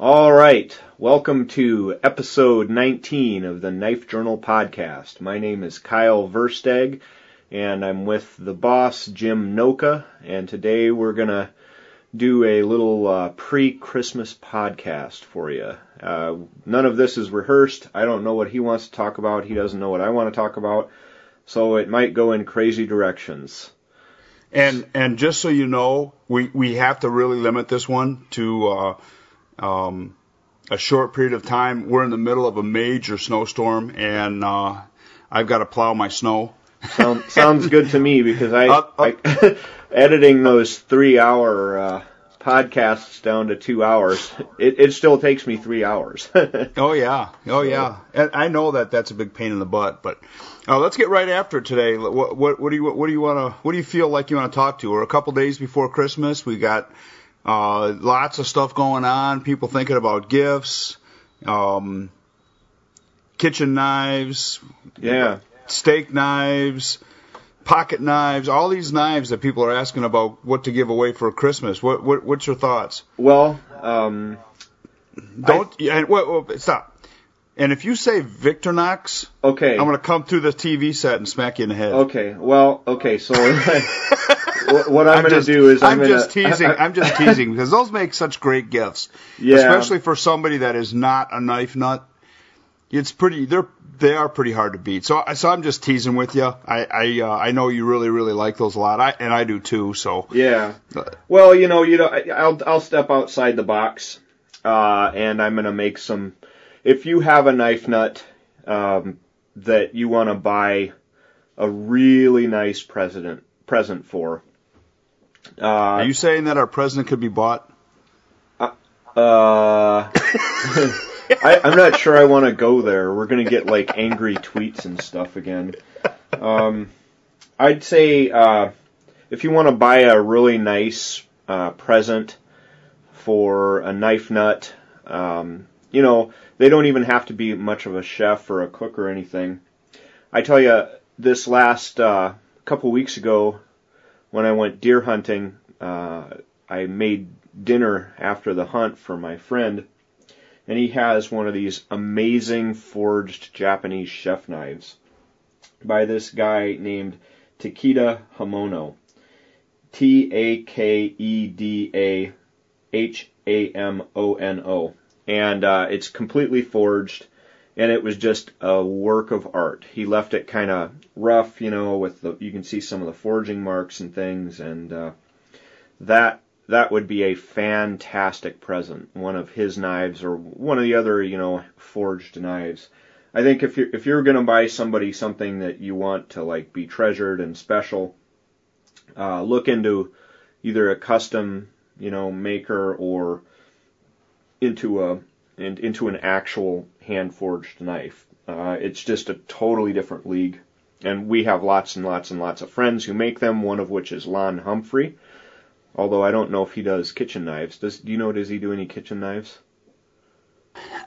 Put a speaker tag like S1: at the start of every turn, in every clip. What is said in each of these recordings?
S1: All right. Welcome to episode 19 of the Knife Journal podcast. My name is Kyle Versteg and I'm with the boss, Jim Noka, and today we're going to do a little uh, pre-Christmas podcast for you. Uh, none of this is rehearsed. I don't know what he wants to talk about. He doesn't know what I want to talk about. So it might go in crazy directions.
S2: And and just so you know, we we have to really limit this one to uh, um, a short period of time. We're in the middle of a major snowstorm, and uh, I've got to plow my snow.
S1: Sound, sounds good to me because I, uh, uh, I editing those three hour uh, podcasts down to two hours. It, it still takes me three hours.
S2: oh yeah, oh yeah. And I know that that's a big pain in the butt, but uh, let's get right after it today. What, what, what do you what do you want to what do you feel like you want to talk to? We're a couple days before Christmas. We got uh, lots of stuff going on. People thinking about gifts, um, kitchen knives,
S1: yeah,
S2: steak knives pocket knives, all these knives that people are asking about what to give away for Christmas. What, what what's your thoughts?
S1: Well, um,
S2: don't I, and wait, wait, stop. And if you say Victorinox,
S1: okay,
S2: I'm going to come through the TV set and smack you in the head.
S1: Okay, well, okay, so what I'm, I'm going to do is
S2: I'm, I'm
S1: gonna,
S2: just teasing. I'm just teasing because those make such great gifts, yeah. especially for somebody that is not a knife nut. It's pretty. They're they are pretty hard to beat. So, so I'm just teasing with you. I I, uh, I know you really really like those a lot. I and I do too. So
S1: yeah. Well, you know, you know, I'll I'll step outside the box, uh, and I'm gonna make some. If you have a knife nut um, that you want to buy a really nice present present for.
S2: Uh, are you saying that our president could be bought?
S1: Uh. uh I, I'm not sure I want to go there. We're gonna get like angry tweets and stuff again. Um, I'd say uh, if you want to buy a really nice uh, present for a knife nut, um, you know they don't even have to be much of a chef or a cook or anything. I tell you, this last uh, couple weeks ago, when I went deer hunting, uh, I made dinner after the hunt for my friend and he has one of these amazing forged Japanese chef knives by this guy named Takeda Hamono. T A K E D A H A M O N O. And uh, it's completely forged, and it was just a work of art. He left it kind of rough, you know, with the you can see some of the forging marks and things, and uh, that that would be a fantastic present. One of his knives or one of the other, you know, forged knives. I think if you're if you're gonna buy somebody something that you want to like be treasured and special, uh, look into either a custom, you know, maker or into a and into an actual hand forged knife. Uh, it's just a totally different league. And we have lots and lots and lots of friends who make them, one of which is Lon Humphrey. Although I don't know if he does kitchen knives. Does do you know? Does he do any kitchen knives?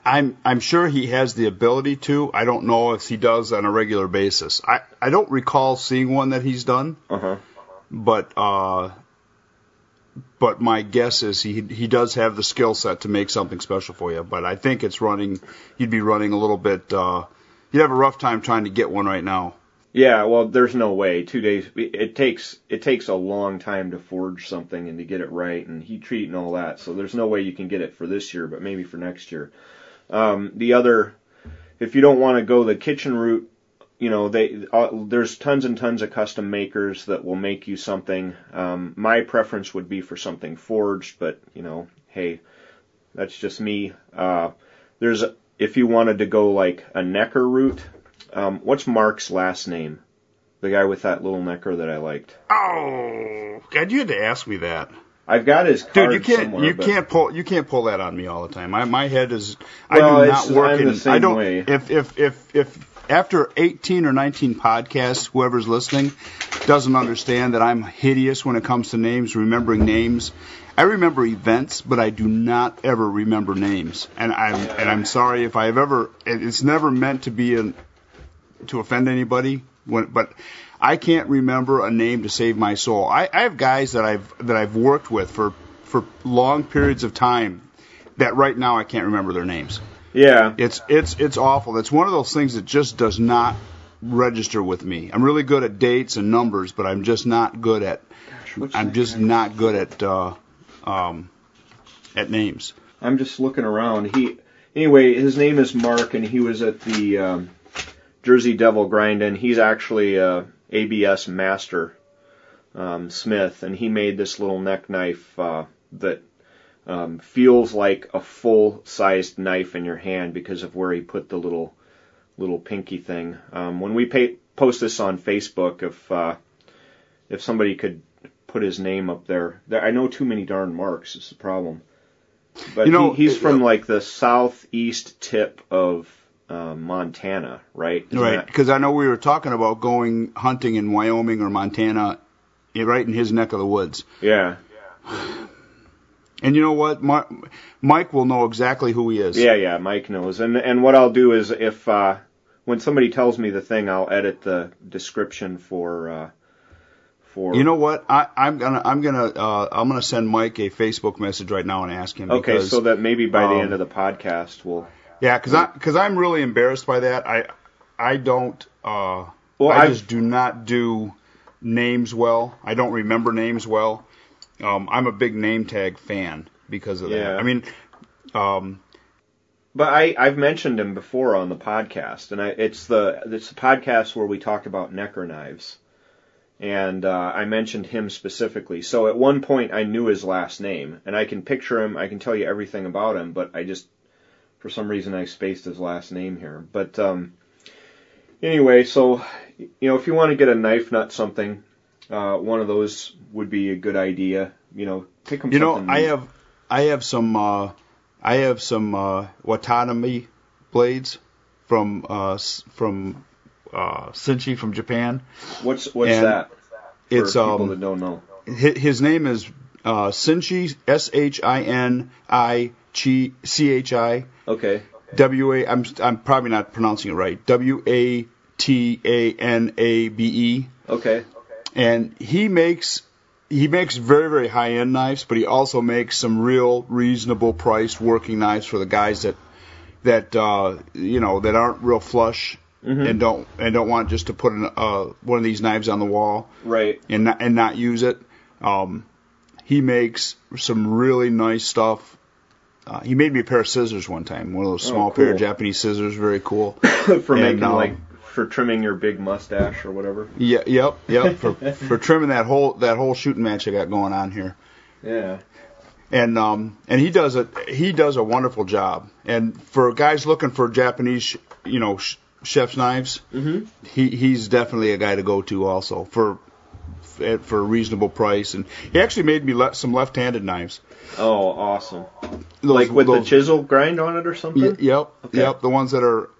S2: I'm I'm sure he has the ability to. I don't know if he does on a regular basis. I I don't recall seeing one that he's done.
S1: Uh-huh.
S2: But uh but my guess is he he does have the skill set to make something special for you. But I think it's running. He'd be running a little bit. uh You'd have a rough time trying to get one right now.
S1: Yeah, well, there's no way. Two days. It takes it takes a long time to forge something and to get it right and heat treat and all that. So there's no way you can get it for this year, but maybe for next year. Um, the other, if you don't want to go the kitchen route, you know, they uh, there's tons and tons of custom makers that will make you something. Um, my preference would be for something forged, but you know, hey, that's just me. Uh, there's if you wanted to go like a necker route um, what's Mark's last name? The guy with that little necker that I liked.
S2: Oh, God, you had to ask me that.
S1: I've got his card
S2: Dude, you can't you
S1: but...
S2: can't pull you can't pull that on me all the time. I, my head is well, I do not work in I don't
S1: way.
S2: if if if if after 18 or 19 podcasts whoever's listening doesn't understand that I'm hideous when it comes to names, remembering names. I remember events, but I do not ever remember names. And I'm and I'm sorry if I've ever it's never meant to be an to offend anybody, when, but I can't remember a name to save my soul. I, I have guys that I've that I've worked with for for long periods of time that right now I can't remember their names.
S1: Yeah.
S2: It's it's it's awful. It's one of those things that just does not register with me. I'm really good at dates and numbers, but I'm just not good at
S1: What's
S2: I'm just
S1: guy's-
S2: not good at uh, um, at names.
S1: I'm just looking around. He anyway, his name is Mark, and he was at the um, Jersey Devil Grind, and he's actually a ABS master um, smith, and he made this little neck knife uh, that um, feels like a full-sized knife in your hand because of where he put the little little pinky thing. Um, when we pay, post this on Facebook, if uh, if somebody could put his name up there, there I know too many darn marks is the problem. But
S2: You know,
S1: he, he's from like the southeast tip of uh, Montana, right? Isn't
S2: Right,
S1: that-
S2: because I know we were talking about going hunting in Wyoming or Montana, right in his neck of the woods.
S1: Yeah.
S2: And you know what, Mike, Mike will know exactly who he is.
S1: Yeah, yeah, Mike knows. And and what I'll do is if uh when somebody tells me the thing, I'll edit the description for uh for
S2: You know what? I, I'm gonna I'm gonna uh, I'm gonna send Mike a Facebook message right now and ask him.
S1: Okay,
S2: because,
S1: so that maybe by the
S2: um,
S1: end of the podcast we'll
S2: yeah, because I because I'm really embarrassed by that. I I don't uh
S1: Well,
S2: I
S1: I've-
S2: just do not do names well. I don't remember names well. Um, I'm a big name tag fan because of that.
S1: Yeah.
S2: I mean, um,
S1: But I, I've mentioned him before on the podcast, and I, it's the it's the podcast where we talked about necker knives, and uh, I mentioned him specifically. So at one point I knew his last name, and I can picture him. I can tell you everything about him, but I just for some reason I spaced his last name here. But um, anyway, so you know if you want to get a knife nut something, uh, one of those would be a good idea. You know, pick him.
S2: you know, I have I have some uh, I have some uh, Watanabe blades from uh, from uh, Shinichi from Japan.
S1: what's what's
S2: and
S1: that? For
S2: It's
S1: people
S2: um
S1: that don't know.
S2: his name is uh, Shinichi S H I N I C H I
S1: Okay.
S2: W A. I'm I'm probably not pronouncing it right. W A T A N A B E.
S1: Okay.
S2: And he makes he makes very very high end knives, but he also makes some real reasonable priced working knives for the guys that that uh, you know that aren't real flush
S1: Mhm.
S2: and don't and don't want just to put an, uh, one of these knives on the wall
S1: Right.
S2: and not, and not use it. Um, he makes some really nice stuff. Uh, he made me a pair of scissors one time, one of those
S1: Oh,
S2: small pair of Japanese scissors, very cool.
S1: for
S2: And,
S1: making
S2: um,
S1: like for trimming your big mustache or whatever.
S2: Yeah, yep, yep. For for trimming that whole that whole shooting match I got going on here.
S1: Yeah.
S2: and um and he does a he does a wonderful job. And for guys looking for Japanese, you know, sh- chef's knives,
S1: Mhm.
S2: he he's definitely a guy to go to also for at- for a reasonable price. And he actually made me le- some left-handed knives.
S1: Oh, awesome.
S2: Those-
S1: like with the chisel grind on it or something.
S2: Y- yep,
S1: Okay.
S2: yep. The ones that are.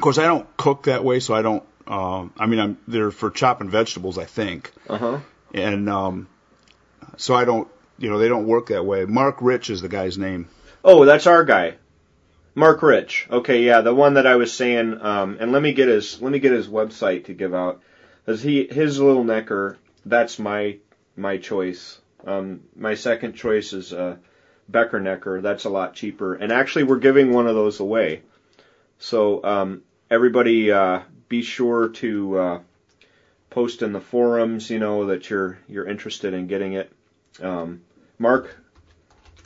S2: Of course, I don't cook that way, so I don't. Um, I mean, I'm they're for chopping vegetables, I think,
S1: Uh huh.
S2: and um, so I don't. You know, they don't work that way. Mark Rich is the guy's name.
S1: Oh, that's our guy, Mark Rich. Okay, yeah, the one that I was saying. Um, and let me get his let me get his website to give out. Cause he his little necker. That's my my choice. Um, my second choice is uh, Becker necker. That's a lot cheaper. And actually, we're giving one of those away. So um, everybody, uh, be sure to uh, post in the forums. You know that you're you're interested in getting it. Um, Mark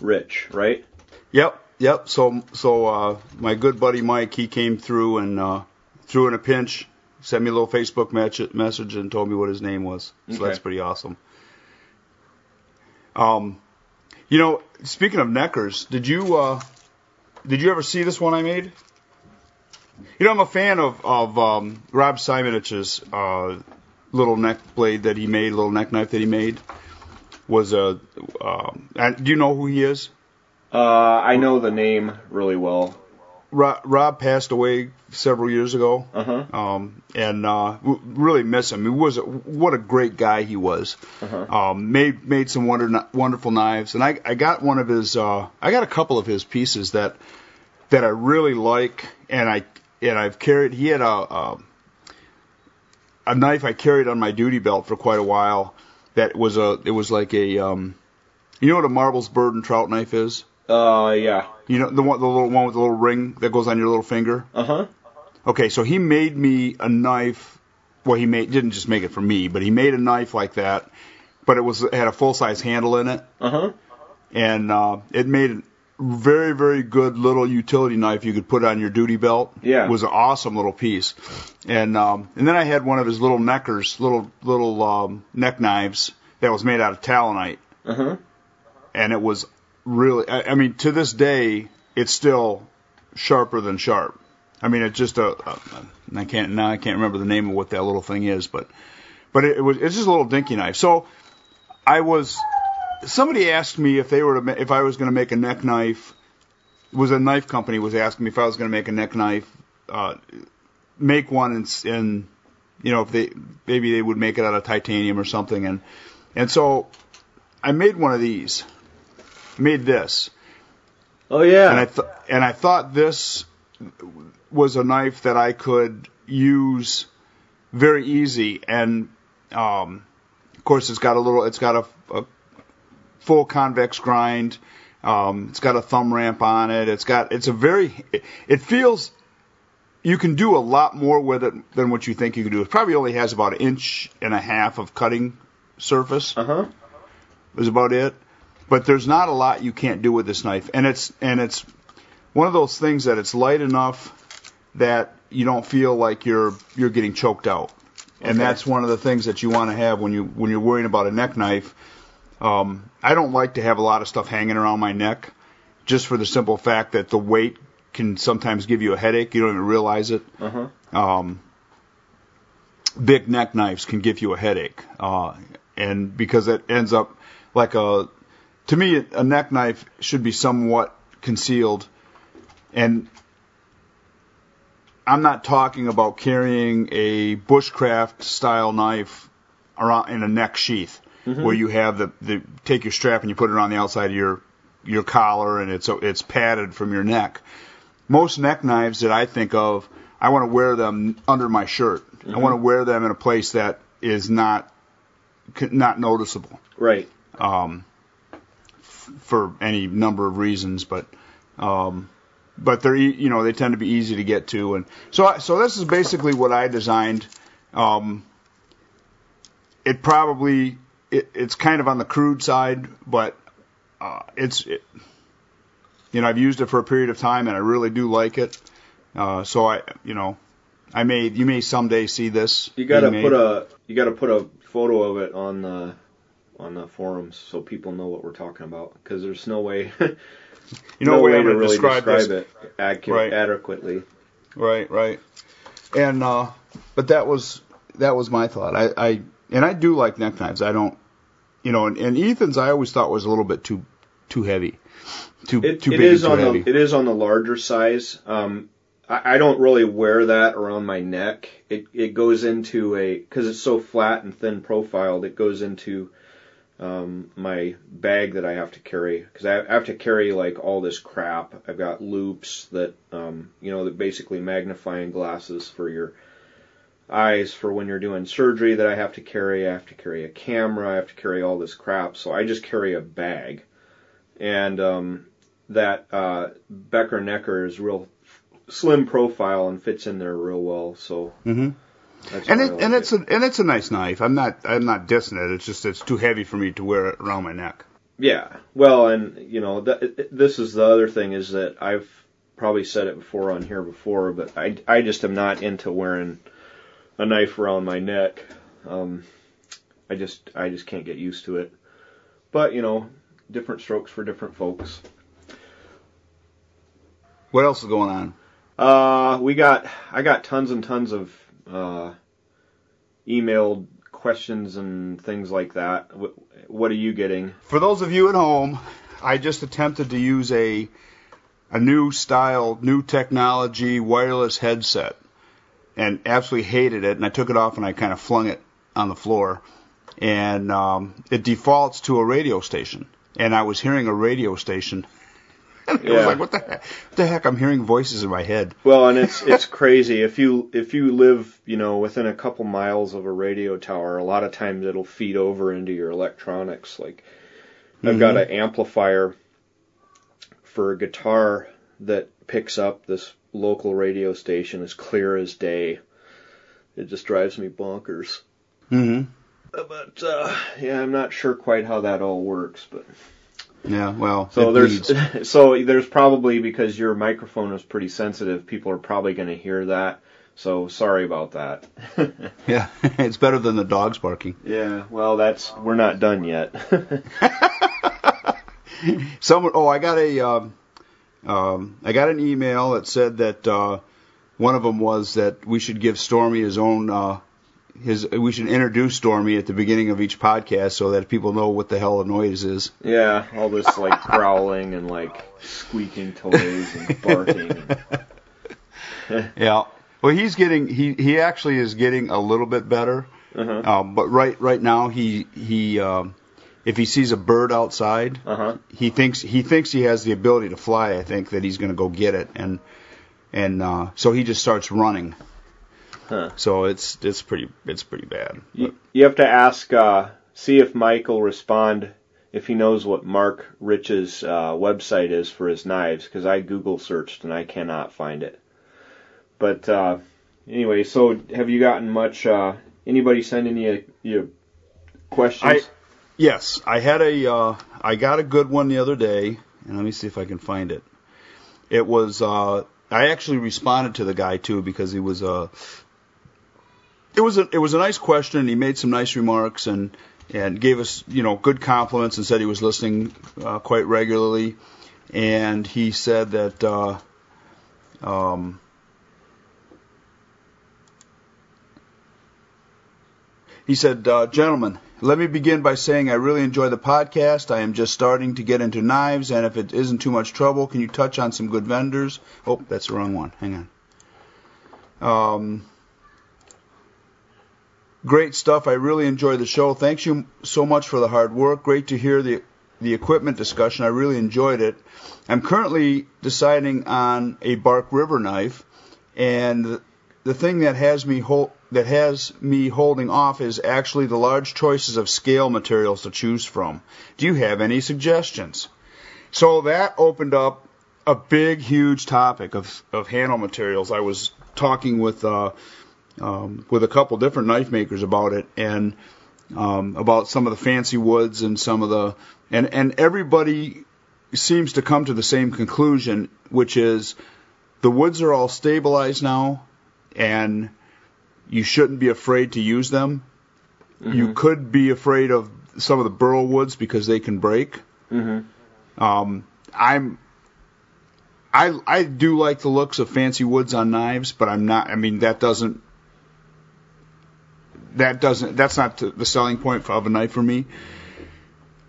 S1: Rich, right?
S2: Yep, yep. So, so uh, my good buddy Mike, he came through and uh, threw in a pinch, sent me a little Facebook match- message, and told me what his name was. So
S1: Okay.
S2: that's pretty awesome. Um, you know, speaking of neckers, did you uh, did you ever see this one I made? You know, I'm a fan of of um, Rob Simonich's uh, little neck blade that he made, little neck knife that he made. Was a um, and do you know who he is?
S1: Uh, I know the name really well.
S2: Rob, Rob passed away several years ago,
S1: Uh huh.
S2: um, and uh, really miss him. He was a, what a great guy he was.
S1: Uh-huh.
S2: Um, made made some wonder, wonderful knives, and I, I got one of his. Uh, I got a couple of his pieces that that I really like, and I and I've carried. He had a a, a knife I carried on my duty belt for quite a while. That was a it was like a um, you know what a marbles bird and trout knife is?
S1: Uh, yeah.
S2: You know the one, the little one with the little ring that goes on your little finger.
S1: Uh huh.
S2: Okay, so he made me a knife. Well, he made didn't just make it for me, but he made a knife like that. But it was it had a full size handle in it,
S1: Uh huh.
S2: and uh, it made very very good little utility knife you could put on your duty belt.
S1: Yeah.
S2: it was an awesome little piece. And um, and then I had one of his little neckers, little little um, neck knives that was made out of talonite,
S1: Uh huh.
S2: and it was really. I, I mean, to this day, it's still sharper than sharp. I mean, it's just a, a. I can't now. I can't remember the name of what that little thing is, but but it, it was. It's just a little dinky knife. So I was. Somebody asked me if they were to if I was going to make a neck knife. Was a knife company was asking me if I was going to make a neck knife. Uh, make one and, in you know if they maybe they would make it out of titanium or something and and so I made one of these made this
S1: Oh yeah.
S2: and I th- and I thought this was a knife that I could use very easy and um, of course it's got a little it's got a, a full convex grind. Um, it's got a thumb ramp on it. It's got it's a very it, it feels you can do a lot more with it than what you think you can do. It probably only has about an inch and a half of cutting surface.
S1: Uh huh.
S2: is about it. But there's not a lot you can't do with this knife, and it's and it's one of those things that it's light enough that you don't feel like you're you're getting choked out, and that's one of the things that you want to have when you when you're worrying about a neck knife. Um, I don't like to have a lot of stuff hanging around my neck, just for the simple fact that the weight can sometimes give you a headache. You don't even realize it
S1: Uh huh.
S2: um, big neck knives can give you a headache, uh, and because it ends up like a, to me, a neck knife should be somewhat concealed, and I'm not talking about carrying a bushcraft style knife around in a neck sheath where you have the, the take your strap and you put it on the outside of your your collar and it's it's padded from your neck. Most neck knives that I think of, I want to wear them under my shirt. I want to wear them in a place that is not not noticeable
S1: Right.
S2: um, f- for any number of reasons, but um, but they're you know they tend to be easy to get to, and so I, so this is basically what I designed. Um, it probably it, it's kind of on the crude side, but uh, it's it, you know I've used it for a period of time and I really do like it. Uh, so I you know I may you may someday see this.
S1: You gotta put a you gotta put a photo of it on the on the forums so people know what we're talking about because there's no way
S2: you know
S1: no
S2: way,
S1: way to really
S2: describe,
S1: describe, it acu-
S2: Right.
S1: adequately.
S2: Right, right. And uh but that was that was my thought. I, I and I do like neck knives. I don't you know, and, and Ethan's I always thought was a little bit too too heavy. Too
S1: It,
S2: too big
S1: is
S2: and too
S1: on
S2: heavy.
S1: the it is on the larger size. Um, I, I don't really wear that around my neck. It it goes into a because it's so flat and thin profiled. It goes into um, my bag that I have to carry because I have to carry like all this crap. I've got loupes that um, you know that basically magnifying glasses for your eyes for when you're doing surgery that I have to carry. I have to carry a camera. I have to carry all this crap. So I just carry a bag, and um, that uh, Becker Necker is real slim profile and fits in there real well. So Mm-hmm.
S2: And it,
S1: like
S2: and it's a and it's a nice knife. I'm not I'm not dissing it. It's just it's too heavy for me to wear it around my neck.
S1: Yeah. Well, and you know, th- this is the other thing is that I've probably said it before on here before, but I I just am not into wearing a knife around my neck. Um, I just I just can't get used to it. But you know, different strokes for different folks.
S2: What else is going on?
S1: Uh, we got I got tons and tons of uh, emailed questions and things like that. What are you getting?
S2: For those of you at home, I just attempted to use a a new style, new technology wireless headset and absolutely hated it. And I took it off and I kind of flung it on the floor. And um, it defaults to a radio station. And I was hearing a radio station. And I was like, what the heck? What the heck? I'm hearing voices in my head.
S1: Well, and it's it's crazy if you if you live you know within a couple miles of a radio tower, a lot of times it'll feed over into your electronics. Like I've got an amplifier for a guitar that picks up this local radio station as clear as day. It just drives me bonkers.
S2: Mm-hmm.
S1: But uh, yeah, I'm not sure quite how that all works, but
S2: Yeah, well,
S1: so there's
S2: bleeds.
S1: so there's probably because your microphone is pretty sensitive, people are probably going to hear that. So sorry about that.
S2: yeah, it's better than the dogs barking.
S1: yeah, well, that's we're not done yet.
S2: Someone, oh, I got a, um, um, I got an email that said that uh, one of them was that we should give Stormy his own, uh, his, we should introduce Stormy at the beginning of each podcast so that people know what the hell a noise is.
S1: yeah, all this like growling and like squeaking toys and barking. And,
S2: Yeah. Well, he's getting, he, he actually is getting a little bit better.
S1: uh-huh.
S2: Um, but right, right now he, he, um, if he sees a bird outside,
S1: Uh-huh.
S2: he thinks he thinks he has the ability to fly. I think that he's going to go get it, and and uh, so he just starts running.
S1: Huh.
S2: So it's it's pretty it's pretty bad.
S1: You, you have to ask, uh, see if Mike will respond if he knows what Mark Rich's uh, website is for his knives, because I Google searched and I cannot find it. But uh, anyway, so have you gotten much? Uh, anybody sending you you questions?
S2: Yes, I had a uh, I got a good one the other day, and let me see if I can find it. It was uh, I actually responded to the guy too because he was uh, it was a it was a nice question. He made some nice remarks and and gave us you know good compliments and said he was listening uh, quite regularly, and he said that uh, um, He said, uh, Gentlemen, let me begin by saying I really enjoy the podcast. I am just starting to get into knives, and if it isn't too much trouble, can you touch on some good vendors? Oh, that's the wrong one. Hang on. Um, great stuff. I really enjoy the show. Thanks you so much for the hard work. Great to hear the the equipment discussion. I really enjoyed it. I'm currently deciding on a Bark River knife, and the, thing that has me hold that has me holding off is actually the large choices of scale materials to choose from. Do you have any suggestions? So that opened up a big, huge topic of, of handle materials. I was talking with uh, um, with a couple different knife makers about it, and um, about some of the fancy woods and some of the and and everybody seems to come to the same conclusion, which is the woods are all stabilized now, and you shouldn't be afraid to use them. You could be afraid of some of the burl woods because they can break.
S1: Mm-hmm.
S2: Um, I'm I I do like the looks of fancy woods on knives, but I'm not. I mean that doesn't that doesn't that's not the the selling point of a knife for me.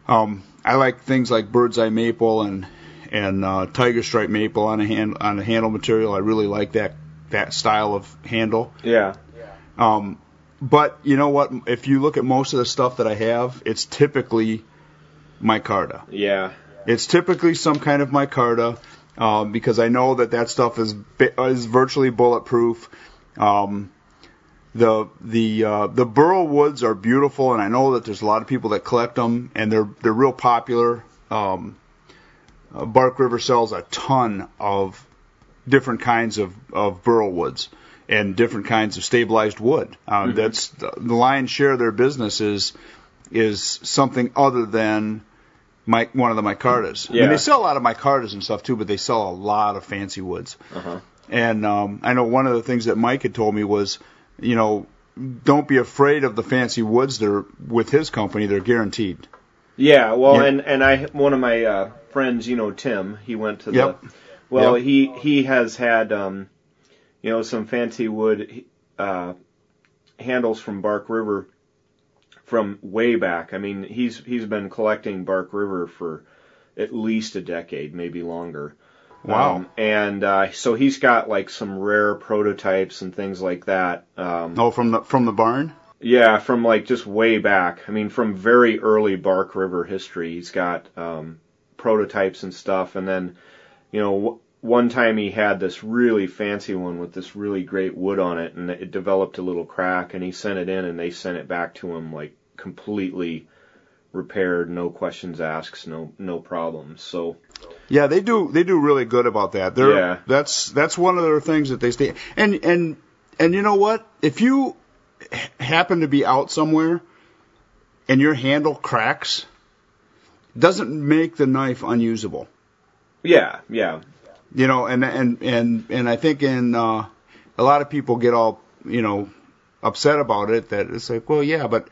S2: Um, I like things like bird's eye maple and and uh, tiger stripe maple on a hand on a handle material. I really like that that style of handle.
S1: Yeah.
S2: Um, but you know what? If you look at most of the stuff that I have, it's typically micarta.
S1: Yeah.
S2: It's typically some kind of micarta um, because I know that that stuff is is virtually bulletproof. Um, the the uh, the burl woods are beautiful, and I know that there's a lot of people that collect them, and they're they're real popular. Um, uh, Bark River sells a ton of different kinds of of burl woods and different kinds of stabilized wood. Um, That's the the lion's share of their business is is something other than my one of the micartas. I mean, they sell a lot of micartas and stuff too, but they sell a lot of fancy woods.
S1: Uh-huh.
S2: And um, I know one of the things that Mike had told me was, you know, don't be afraid of the fancy woods. They're with his company. They're guaranteed.
S1: Yeah, well,
S2: Yeah.
S1: and and I one of my uh, friends, you know, Tim, he went to
S2: Yep.
S1: Well,
S2: Yep.
S1: he he has had um, you know, some fancy wood uh, handles from Bark River from way back. I mean, he's he's been collecting Bark River for at least a decade, maybe longer.
S2: Wow.
S1: Um, and uh, so he's got like some rare prototypes and things like that. Um,
S2: Oh, from the from the barn.
S1: yeah, from like just way back. I mean, from very early Bark River history, he's got um, prototypes and stuff. And then, you know, one time he had this really fancy one with this really great wood on it, and it developed a little crack. And he sent it in, and they sent it back to him like completely repaired, no questions asked, no no problems. So
S2: Yeah, they do. They do really good about that. They're,
S1: Yeah.
S2: That's that's one of their things that they stay. And and and you know what? If you happen to be out somewhere and your handle cracks, doesn't make the knife unusable.
S1: Yeah, yeah,
S2: You know, and and and and I think in uh, a lot of people get all you know upset about it. That it's like, well, yeah, but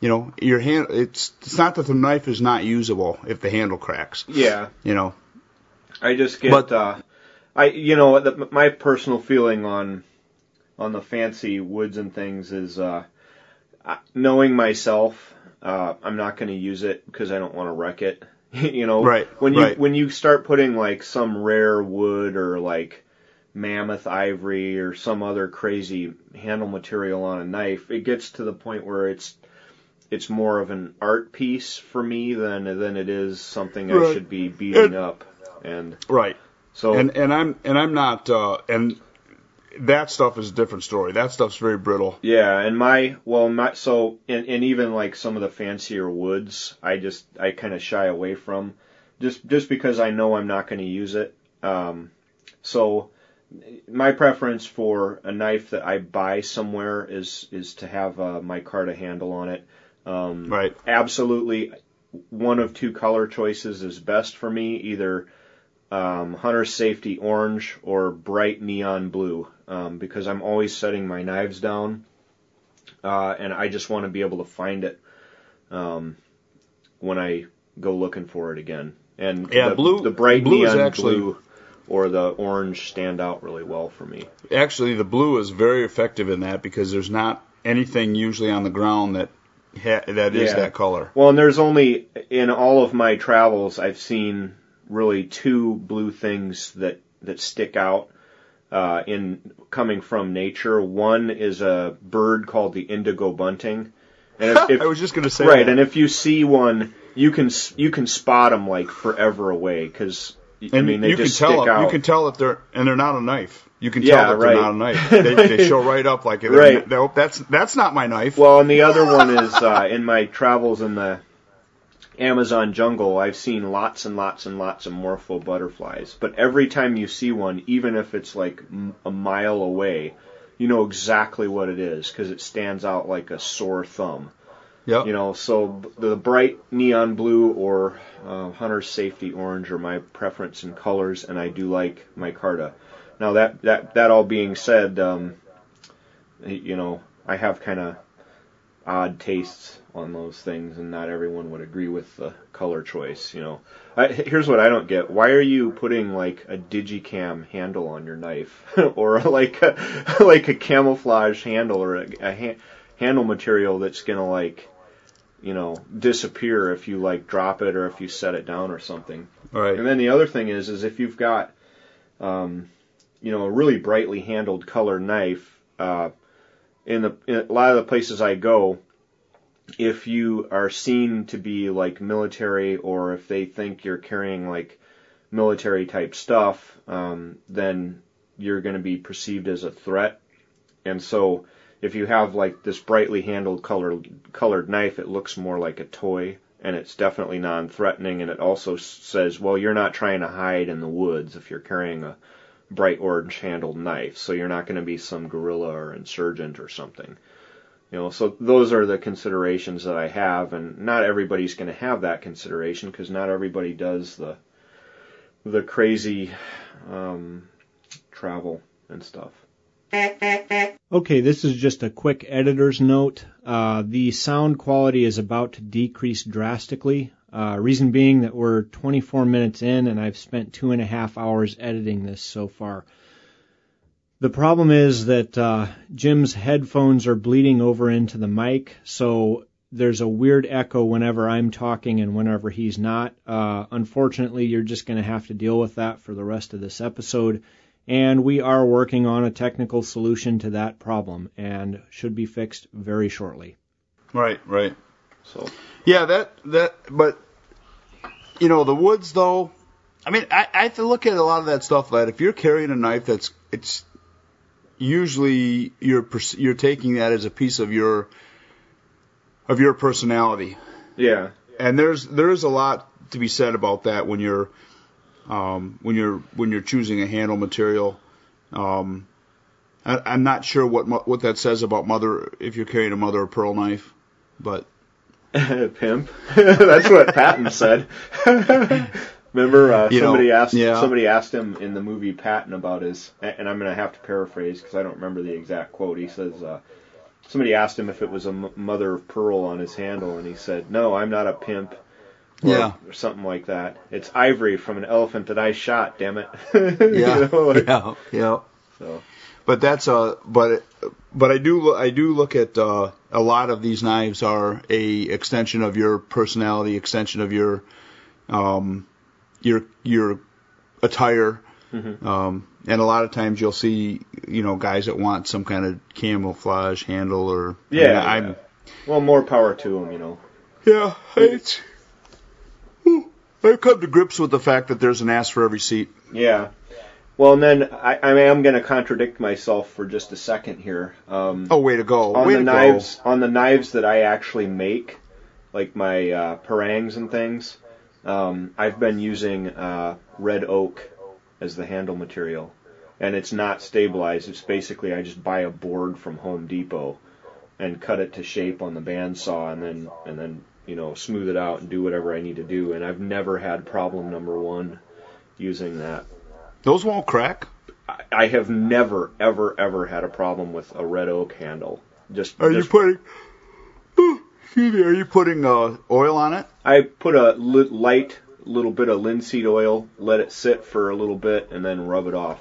S2: you know, your hand. It's it's not that the knife is not usable if the handle cracks.
S1: yeah.
S2: You know.
S1: I just get
S2: But-
S1: uh, I you know the, my personal feeling on on the fancy woods and things is uh, knowing myself, uh, I'm not going to use it because I don't want to wreck it. you know,
S2: Right,
S1: When you
S2: right.
S1: when you start putting like some rare wood or like mammoth ivory or some other crazy handle material on a knife, it gets to the point where it's it's more of an art piece for me than than it is something I should be beating
S2: And-
S1: up. And
S2: Right.
S1: so
S2: and and I'm and I'm not uh, and that stuff is a different story. That stuff's very brittle.
S1: Yeah, and my well, my so and, and even like some of the fancier woods, I just I kind of shy away from, just just because I know I'm not going to use it. Um, so my preference for a knife that I buy somewhere is is to have a micarta handle on it. Um,
S2: Right.
S1: Absolutely, one of two color choices is best for me. Either um, hunter safety orange or bright neon blue um, because I'm always setting my knives down uh, and I just want to be able to find it um, when I go looking for it again. And
S2: Yeah,
S1: the,
S2: blue-
S1: the bright
S2: blue
S1: neon
S2: actually-
S1: blue or the orange stand out really well for me.
S2: Actually, the blue is very effective in that because there's not anything usually on the ground that ha- that is
S1: Yeah.
S2: that color.
S1: Well, and there's only in all of my travels I've seen really two blue things that that stick out uh, in coming from nature. One is a bird called the indigo bunting, and if, if
S2: I was just going to say
S1: right,
S2: that.
S1: and if you see one, you can you can spot them like forever away because I mean they
S2: you can
S1: just
S2: tell
S1: stick out.
S2: you can tell that they're and they're not a knife. You can
S1: Yeah,
S2: tell that
S1: right.
S2: they're not a knife. They, they show right up like they're-
S1: Right.
S2: they're- that's that's not my knife.
S1: Well, and the other one is uh, in my travels in the Amazon jungle, I've seen lots and lots and lots of morpho butterflies. But every time you see one, even if it's like a mile away, you know exactly what it is because it stands out like a sore thumb.
S2: yep.
S1: You know, so the bright neon blue or uh, hunter's safety orange are my preference in colors, and I do like micarta. Now that that that all being said, um, you know, I have kind of odd tastes on those things, and not everyone would agree with the color choice. You know, I, here's what I don't get: Why are you putting like a digicam handle on your knife, or like a, like a camouflage handle, or a, a ha- handle material that's gonna like you know disappear if you like drop it or if you set it down or something.
S2: right.
S1: And then the other thing is, is if you've got, um, you know, a really brightly handled color knife, uh, in the in a lot of the places I go, if you are seen to be like military or if they think you're carrying like military type stuff, um, then you're going to be perceived as a threat. And so, if you have like this brightly handled colored colored knife, it looks more like a toy and it's definitely non-threatening and it also says well you're not trying to hide in the woods if you're carrying a bright orange handled knife so you're not going to be some guerrilla or insurgent or something you know so those are the considerations that i have and not everybody's going to have that consideration because not everybody does the the crazy um, travel and stuff
S3: Okay, this is just a quick editor's note. Uh, the sound quality is about to decrease drastically. Uh, reason being that we're 24 minutes in and I've spent two and a half hours editing this so far. The problem is that uh, Jim's headphones are bleeding over into the mic, so there's a weird echo whenever I'm talking and whenever he's not. Uh, unfortunately, you're just going to have to deal with that for the rest of this episode and we are working on a technical solution to that problem and should be fixed very shortly.
S2: Right. Right.
S1: So
S2: Yeah, that that, but you know, the woods though. I mean, I, I have to look at a lot of that stuff. That if you're carrying a knife, that's it's usually you're you're taking that as a piece of your of your personality,
S1: yeah
S2: and there's there is a lot to be said about that when you're um, when you're when you're choosing a handle material. Um, I, I'm not sure what what that says about mother if you're carrying a mother of pearl knife, but
S1: Pimp. That's what Patton said. Remember, uh,
S2: You know,
S1: somebody asked
S2: yeah.
S1: somebody asked him in the movie Patton about his, and I'm going to have to paraphrase because I don't remember the exact quote. He says, uh, somebody asked him if it was a m- mother of pearl on his handle, and he said, "No, I'm not a pimp." Or,
S2: Yeah.
S1: or something like that. It's ivory from an elephant that I shot. Damn it. You know, like-
S2: yeah, yeah.
S1: So
S2: But that's uh but but I do I do look at uh, a lot of these knives are a extension of your personality, extension of your um your your attire.
S1: Mhm.
S2: Um, and a lot of times you'll see, you know, guys that want some kind of camouflage handle or
S1: Yeah,
S2: I mean,
S1: yeah. well, more power to them, You know.
S2: Yeah, it's I've come to grips with the fact that there's an ass for every seat.
S1: Yeah. Well, and then I, I am going to contradict myself for just a second here. Um,
S2: Oh, way to go!
S1: on
S2: way
S1: the knives, on the knives that I actually make, like my uh, parangs and things, um, I've been using uh, red oak as the handle material, and it's not stabilized. It's basically I just buy a board from Home Depot and cut it to shape on the bandsaw, and then and then you know smooth it out and do whatever I need to do. And I've never had problem number one using that.
S2: Those won't crack.
S1: I- I have never, ever, ever had a problem with a red oak handle. Just,
S2: Are you putting? Excuse me. Are you putting uh, oil on it?
S1: I put a li- light little bit of linseed oil, let it sit for a little bit, and then rub it off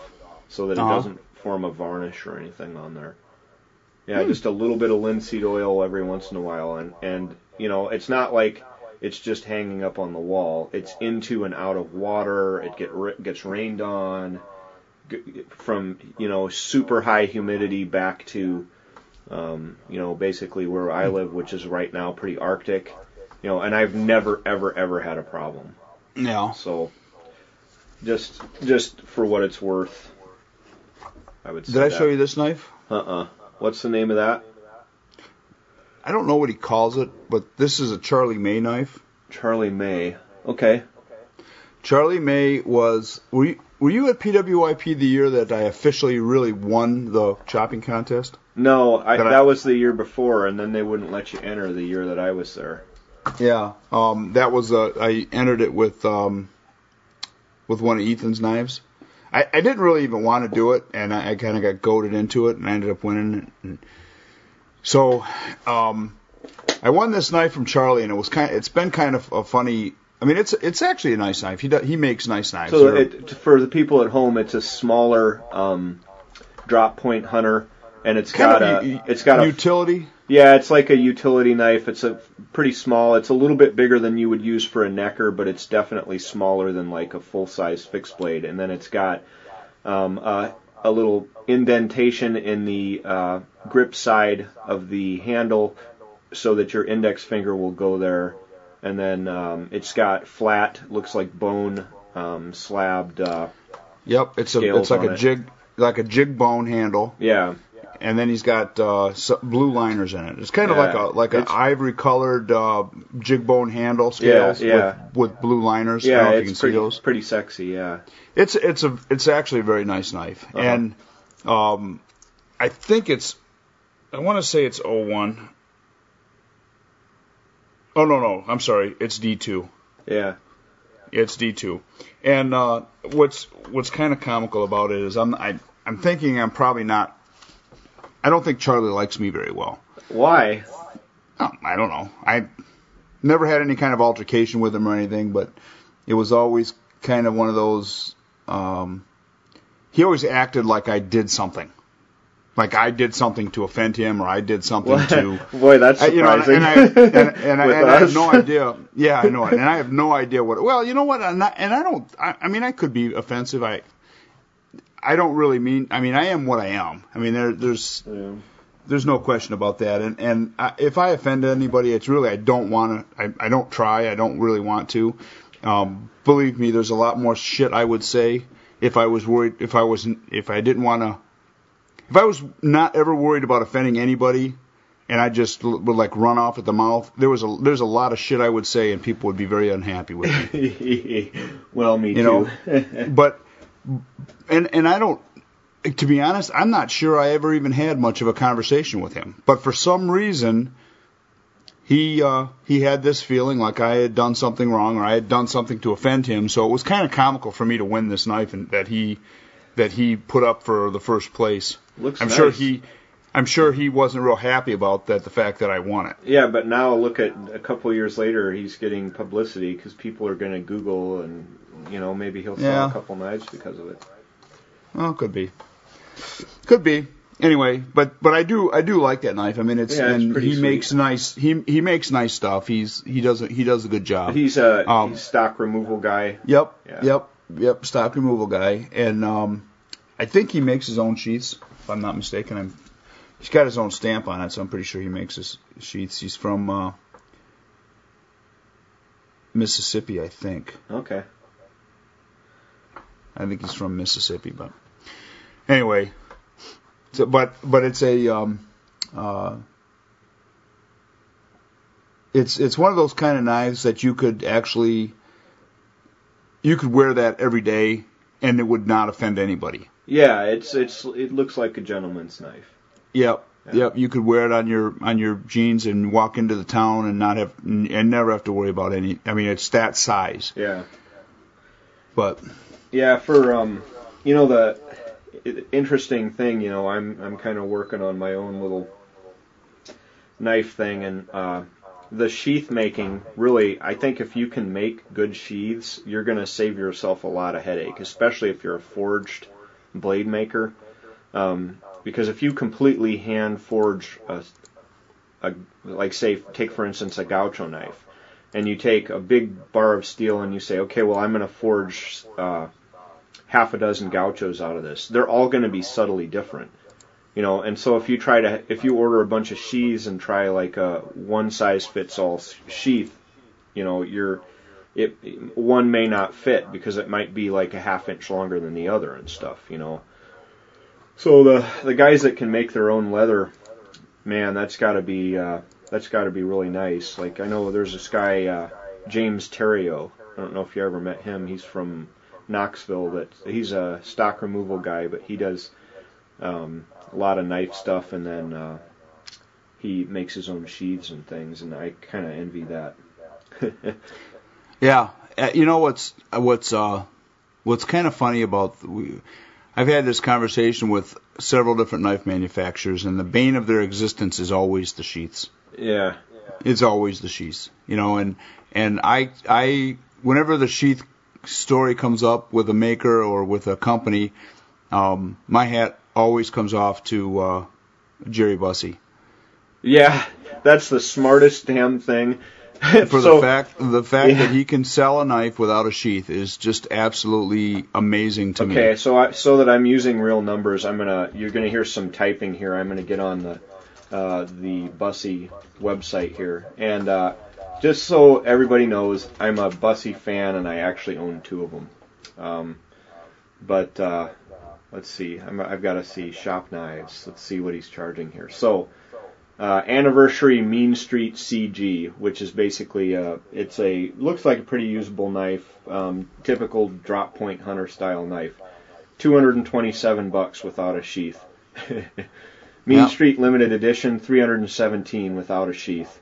S1: so that it
S2: Uh-huh.
S1: doesn't form a varnish or anything on there. Yeah,
S2: Hmm.
S1: just a little bit of linseed oil every once in a while, and and you know it's not like it's just hanging up on the wall. It's into and out of water. It get gets rained on from you know super high humidity back to um, you know basically where I live, which is right now pretty arctic. You know, and I've never ever ever had a problem.
S2: Yeah.
S1: So just just for what it's worth, I would. Say
S2: Did I
S1: that.
S2: show you this knife?
S1: Uh-uh. What's the name of that?
S2: I don't know what he calls it, but this is a Charlie May knife.
S1: Charlie May. Okay.
S2: Charlie May was. Were you, were you at PWIP the year that I officially really won the chopping contest?
S1: No, I,
S2: I-
S1: that was the year before, and then they wouldn't let you enter the year that I was there.
S2: Yeah. Um, that was uh, I entered it with um, with one of Ethan's knives. I, I didn't really even want to do it, and I, I kind of got goaded into it, and I ended up winning. And so um, I won this knife from Charlie, and it was kind. It's been kind of a funny. I mean, it's it's actually a nice knife. He does, he makes nice knives.
S1: So it, for the people at home, it's a smaller um, drop point hunter, and it's got
S2: of
S1: a
S2: u-
S1: it's got a
S2: utility.
S1: Yeah, it's like a utility knife. It's a pretty small. It's a little bit bigger than you would use for a necker, but it's definitely smaller than like a full size fixed blade. And then it's got um, a, a little indentation in the uh, grip side of the handle, so that your index finger will go there. And then um, it's got flat, looks like bone um, slabbed. Uh,
S2: Yep, it's a it's like a
S1: it.
S2: jig like a jig bone handle.
S1: yeah,
S2: and then he's got uh, s- blue liners in it. It's kind of
S1: Yeah,
S2: like a like an ivory colored uh, jig bone handle scales
S1: yeah.
S2: With, with blue liners.
S1: Yeah,
S2: know you can
S1: it's
S2: see
S1: pretty
S2: those.
S1: pretty sexy. Yeah.
S2: It's it's a it's actually a very nice knife,
S1: Uh-huh.
S2: and um, I think it's I want to say it's 01. Oh no no I'm sorry it's D2.
S1: Yeah.
S2: It's D2. And uh, what's what's kind of comical about it is I'm I, I'm thinking I'm probably not. I don't think Charlie likes me very well.
S1: Why?
S2: Oh, I don't know. I never had any kind of altercation with him or anything, but it was always kind of one of those. Um, he always acted like I did something, like I did something to offend him, or I did something to.
S1: Boy, that's
S2: I, you know, and,
S1: surprising.
S2: and I and, and, I, and I have no idea. Yeah, I know it, and I have no idea what. Well, you know what? Not, and I don't. I, I mean, I could be offensive. I, I don't really mean. I mean, I am what I am. I mean, there, there's
S1: Yeah.
S2: there's no question about that. And and I, if I offend anybody, it's really I don't want to. I, I don't try. I don't really want to. Um, believe me, there's a lot more shit I would say if I was worried. If I wasn't. if I didn't want to. If I was not ever worried about offending anybody, and I just l- would like run off at the mouth. There was a there's a lot of shit I would say, and people would be very unhappy with me.
S1: well, me
S2: You
S1: too.
S2: know, but and and I don't. To be honest, I'm not sure I ever even had much of a conversation with him. But for some reason, he uh, he had this feeling like I had done something wrong or I had done something to offend him. So it was kind of comical for me to win this knife and that he that he put up for the first place.
S1: Looks
S2: I'm
S1: nice.
S2: sure he I'm sure he wasn't real happy about that the fact that I won it.
S1: Yeah, but now look at a couple of years later, he's getting publicity because people are going to Google and you know maybe he'll sell
S2: Yeah.
S1: a couple knives because of it.
S2: Well, could be. Could be. Anyway, but but I do I do like that knife. I mean, it's
S1: Yeah,
S2: and
S1: pretty
S2: he
S1: sweet.
S2: makes nice he he makes nice stuff. He's he does a, he does a good job.
S1: He's a
S2: Um,
S1: he's stock removal guy.
S2: Yep.
S1: Yeah.
S2: Yep. Yep. Stock removal guy, and um, I think he makes his own sheets. If I'm not mistaken, I'm. He's got his own stamp on it, so I'm pretty sure he makes his sheets. He's from uh, Mississippi, I think.
S1: Okay.
S2: I think he's from Mississippi, but anyway. So, but but it's a um, uh, it's it's one of those kind of knives that you could actually you could wear that every day and it would not offend anybody.
S1: Yeah, it's it's it looks like a gentleman's knife.
S2: Yep.
S1: Yeah.
S2: Yep, you could wear it on your on your jeans and walk into the town and not have and never have to worry about any. I mean, it's that size.
S1: Yeah.
S2: But
S1: Yeah, for um, you know the interesting thing, you know, I'm I'm kind of working on my own little knife thing, and uh, the sheath making. Really, I think if you can make good sheaths, you're gonna save yourself a lot of headache, especially if you're a forged blade maker. Um, because if you completely hand forge a, a like say take for instance a gaucho knife and you take a big bar of steel and you say, okay, well, I'm going to forge uh, half a dozen gauchos out of this. They're all going to be subtly different, you know. And so if you try to, if you order a bunch of sheaths and try like a one size fits all sheath, you know, you're it one may not fit because it might be like a half inch longer than the other and stuff, you know. So the the guys that can make their own leather, man, that's got to be uh, that's got to be really nice. Like I know there's this guy uh, James Terrio. I don't know if you ever met him. He's from Knoxville. That he's a stock removal guy, but he does um, a lot of knife stuff, and then uh, he makes his own sheaths and things. And I kind of envy that.
S2: Yeah, uh, you know what's what's uh, what's kind of funny about I've had this conversation with several different knife manufacturers, and the bane of their existence is always the sheaths.
S1: yeah,
S2: It's always the sheaths, you know, and and I I whenever the sheath story comes up with a maker or with a company, um, my hat always comes off to uh, Jerry Busse
S1: yeah, that's the smartest damn thing.
S2: for
S1: so,
S2: the fact the fact
S1: Yeah.
S2: that he can sell a knife without a sheath is just absolutely amazing to me.
S1: Okay, so I, so that I'm using real numbers, I'm gonna you're gonna hear some typing here. I'm gonna get on the uh, the Busse website here, and uh, just so everybody knows, I'm a Busse fan, and I actually own two of them. Um, but uh, let's see, I'm, I've got to see shop knives. Let's see what he's charging here. So. Uh, anniversary Mean Street CG, which is basically a, it's a looks like a pretty usable knife, um, typical drop point hunter style knife. 227 bucks without a sheath. mean. Street limited edition 317 without a sheath.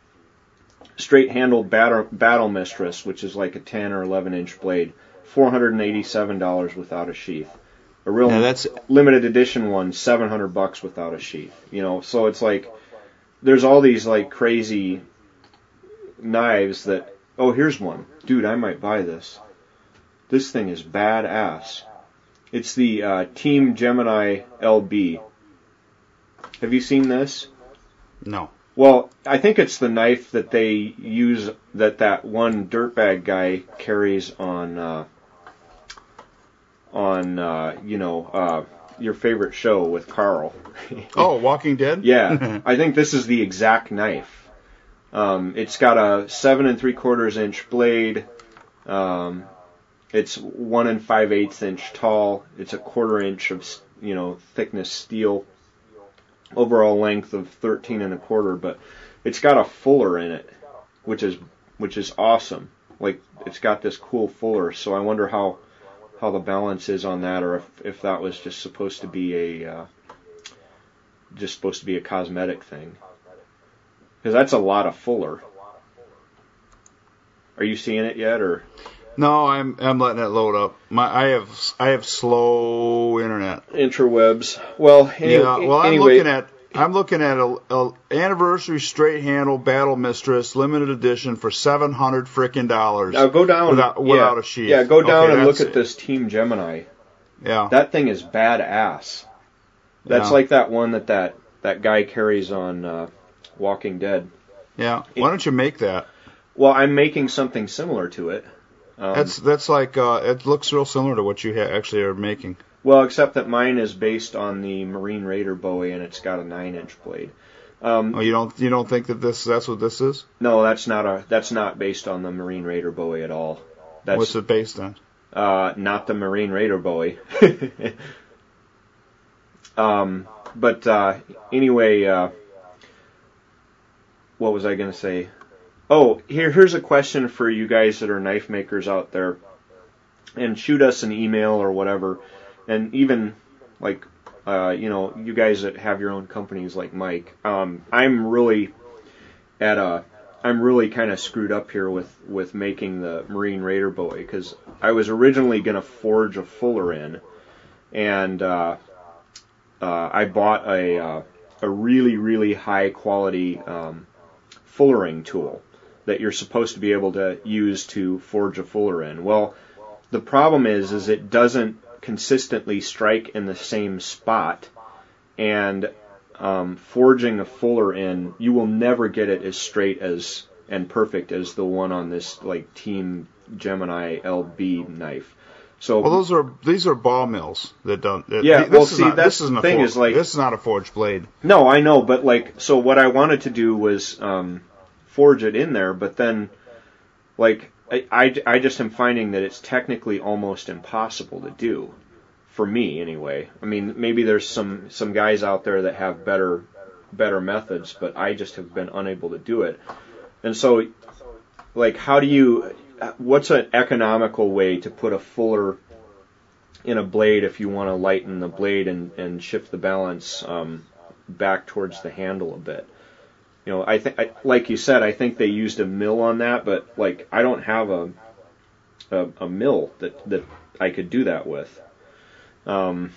S1: Straight handled battle, battle mistress, which is like a 10 or 11 inch blade, $487 without a sheath. A real
S2: Yeah, that's
S1: limited edition one, 700 bucks without a sheath. You know, so it's like there's all these like crazy knives that oh, here's one. Dude, I might buy this. This thing is badass. It's the uh, Team Gemini LB. Have you seen this?
S2: no.
S1: Well, I think it's the knife that they use that that one dirtbag guy carries on uh, on uh, you know uh, your favorite show with Carl.
S2: Oh, Walking Dead.
S1: Yeah, I think this is the exact knife. Um, it's got a seven and three quarters inch blade. Um, it's one and five eighths inch tall. It's a quarter inch of you know thickness steel. overall length of 13 and a quarter, but it's got a fuller in it, which is which is awesome. Like it's got this cool fuller, so I wonder how how the balance is on that, or if if that was just supposed to be a uh, just supposed to be a cosmetic thing, because that's a lot of fuller. Are you seeing it yet, or?
S2: No, I'm I'm letting it load up. My I have I have slow internet.
S1: Interwebs. Well, any,
S2: yeah. Well, I'm
S1: anyway,
S2: looking at I'm looking at a, a anniversary straight handle battle mistress limited edition for seven hundred frickin' dollars.
S1: Now go down
S2: without, without
S1: yeah,
S2: a sheath.
S1: Yeah, go down
S2: Okay,
S1: and look at this Team Gemini.
S2: Yeah.
S1: That thing is badass. That's
S2: Yeah.
S1: like that one that that that guy carries on uh, Walking Dead.
S2: yeah. Why don't you make that?
S1: Well, I'm making something similar to it. Um,
S2: That's that's like uh, it looks real similar to what you ha- actually are making.
S1: Well, except that mine is based on the Marine Raider Bowie, and it's got a nine-inch blade. Um,
S2: Oh, you don't you don't think that this that's what this is?
S1: no, that's not a that's not based on the Marine Raider Bowie at all. That's
S2: What's it based on?
S1: Uh, not the Marine Raider Bowie. um, but uh, anyway, uh, what was I going to say? Oh, here here's a question for you guys that are knife makers out there, and shoot us an email or whatever, and even like uh, you know you guys that have your own companies like Mike. Um, I'm really at a I'm really kind of screwed up here with with making the Marine Raider Bowie because I was originally going to forge a fuller in, and uh, uh, I bought a uh, a really really high quality um, fullering tool that you're supposed to be able to use to forge a fuller in. Well, the problem is is it doesn't consistently strike in the same spot, and um, forging a fuller in, you will never get it as straight as and perfect as the one on this like Team Gemini LB knife. So
S2: Well, those are these are ball mills that don't. That,
S1: Yeah,
S2: this
S1: well,
S2: is
S1: see,
S2: not,
S1: that's
S2: this
S1: the thing
S2: forged,
S1: is, like-
S2: this is not a forged blade.
S1: No, I know, but like, so what I wanted to do was um, forge it in there, but then, like, I, I, I just am finding that it's technically almost impossible to do, for me anyway. I mean, maybe there's some some guys out there that have better better methods, but I just have been unable to do it. And so, like, how do you? What's an economical way to put a fuller in a blade if you want to lighten the blade and, and shift the balance um, back towards the handle a bit. You know, I think, like you said, I think they used a mill on that, but like I don't have a a, a mill that that I could do that with. Um,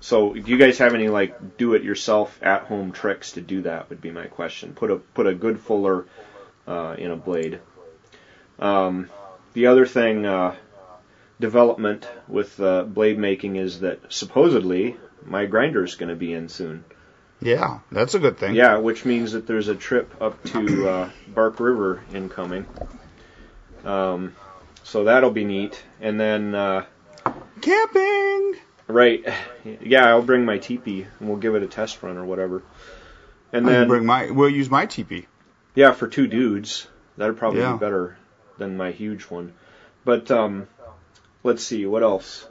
S1: so, do you guys have any like do-it-yourself at-home tricks to do that? Would be my question. Put a put a good fuller uh, in a blade. Um, the other thing. Uh, development with uh, blade making is that supposedly my grinder is going to be in soon.
S2: Yeah, that's a good thing.
S1: Yeah, which means that there's a trip up to uh, Bark River incoming. Um, so that'll be neat. And then, uh,
S2: Camping.
S1: right, yeah, I'll bring my teepee and we'll give it a test run or whatever. And then,
S2: bring my. We'll use my teepee.
S1: yeah, for two dudes, that'd probably
S2: Yeah.
S1: be better than my huge one. But um, let's see, what else?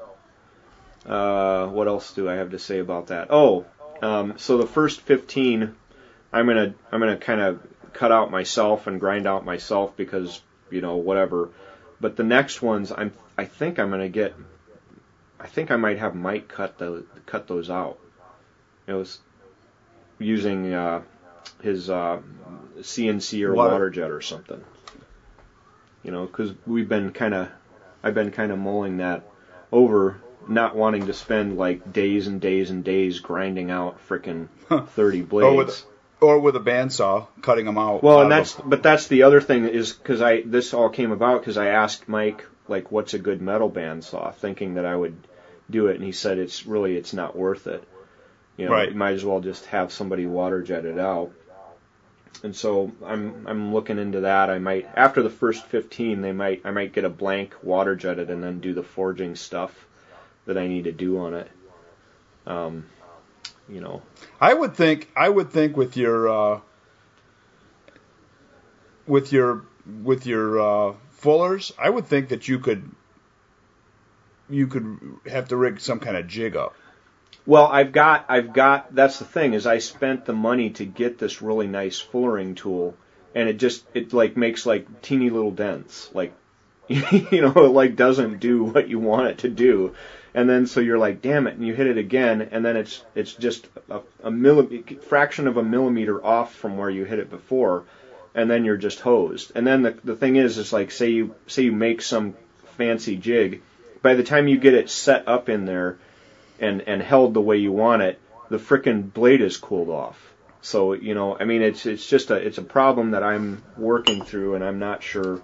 S1: Uh, what else do I have to say about that? Oh, um, so the first 15, I'm gonna I'm gonna kind of cut out myself and grind out myself because you know whatever. But the next ones, I'm I think I'm gonna get. I think I might have Mike cut the cut those out. It was using uh, his uh, CNC or
S2: Water.
S1: water jet or something. You know, because we've been kind of, I've been kind of mulling that over, not wanting to spend like days and days and days grinding out frickin' 30 blades.
S2: Or with, or with a bandsaw, cutting them out.
S1: Well, and
S2: of
S1: that's but that's the other thing is because I this all came about because I asked Mike like what's a good metal bandsaw, thinking that I would do it, and he said it's really it's not worth it. You know,
S2: Right.
S1: you might as well just have somebody water jet it out. And so I'm I'm looking into that. I might after the first 15, they might I might get a blank water jetted and then do the forging stuff that I need to do on it. Um, you know,
S2: I would think I would think with your uh, with your with your uh, fullers, I would think that you could you could have to rig some kind of jig up.
S1: Well, I've got, I've got. That's the thing is, I spent the money to get this really nice fullering tool, and it just, it like makes like teeny little dents, like, you know, it like doesn't do what you want it to do, and then so you're like, damn it, and you hit it again, and then it's, it's just a, a milli- fraction of a millimeter off from where you hit it before, and then you're just hosed. And then the the thing is, is like, say you, say you make some fancy jig, by the time you get it set up in there and and held the way you want it, the frickin' blade is cooled off. So you know, I mean, it's it's just a it's a problem that I'm working through, and I'm not sure.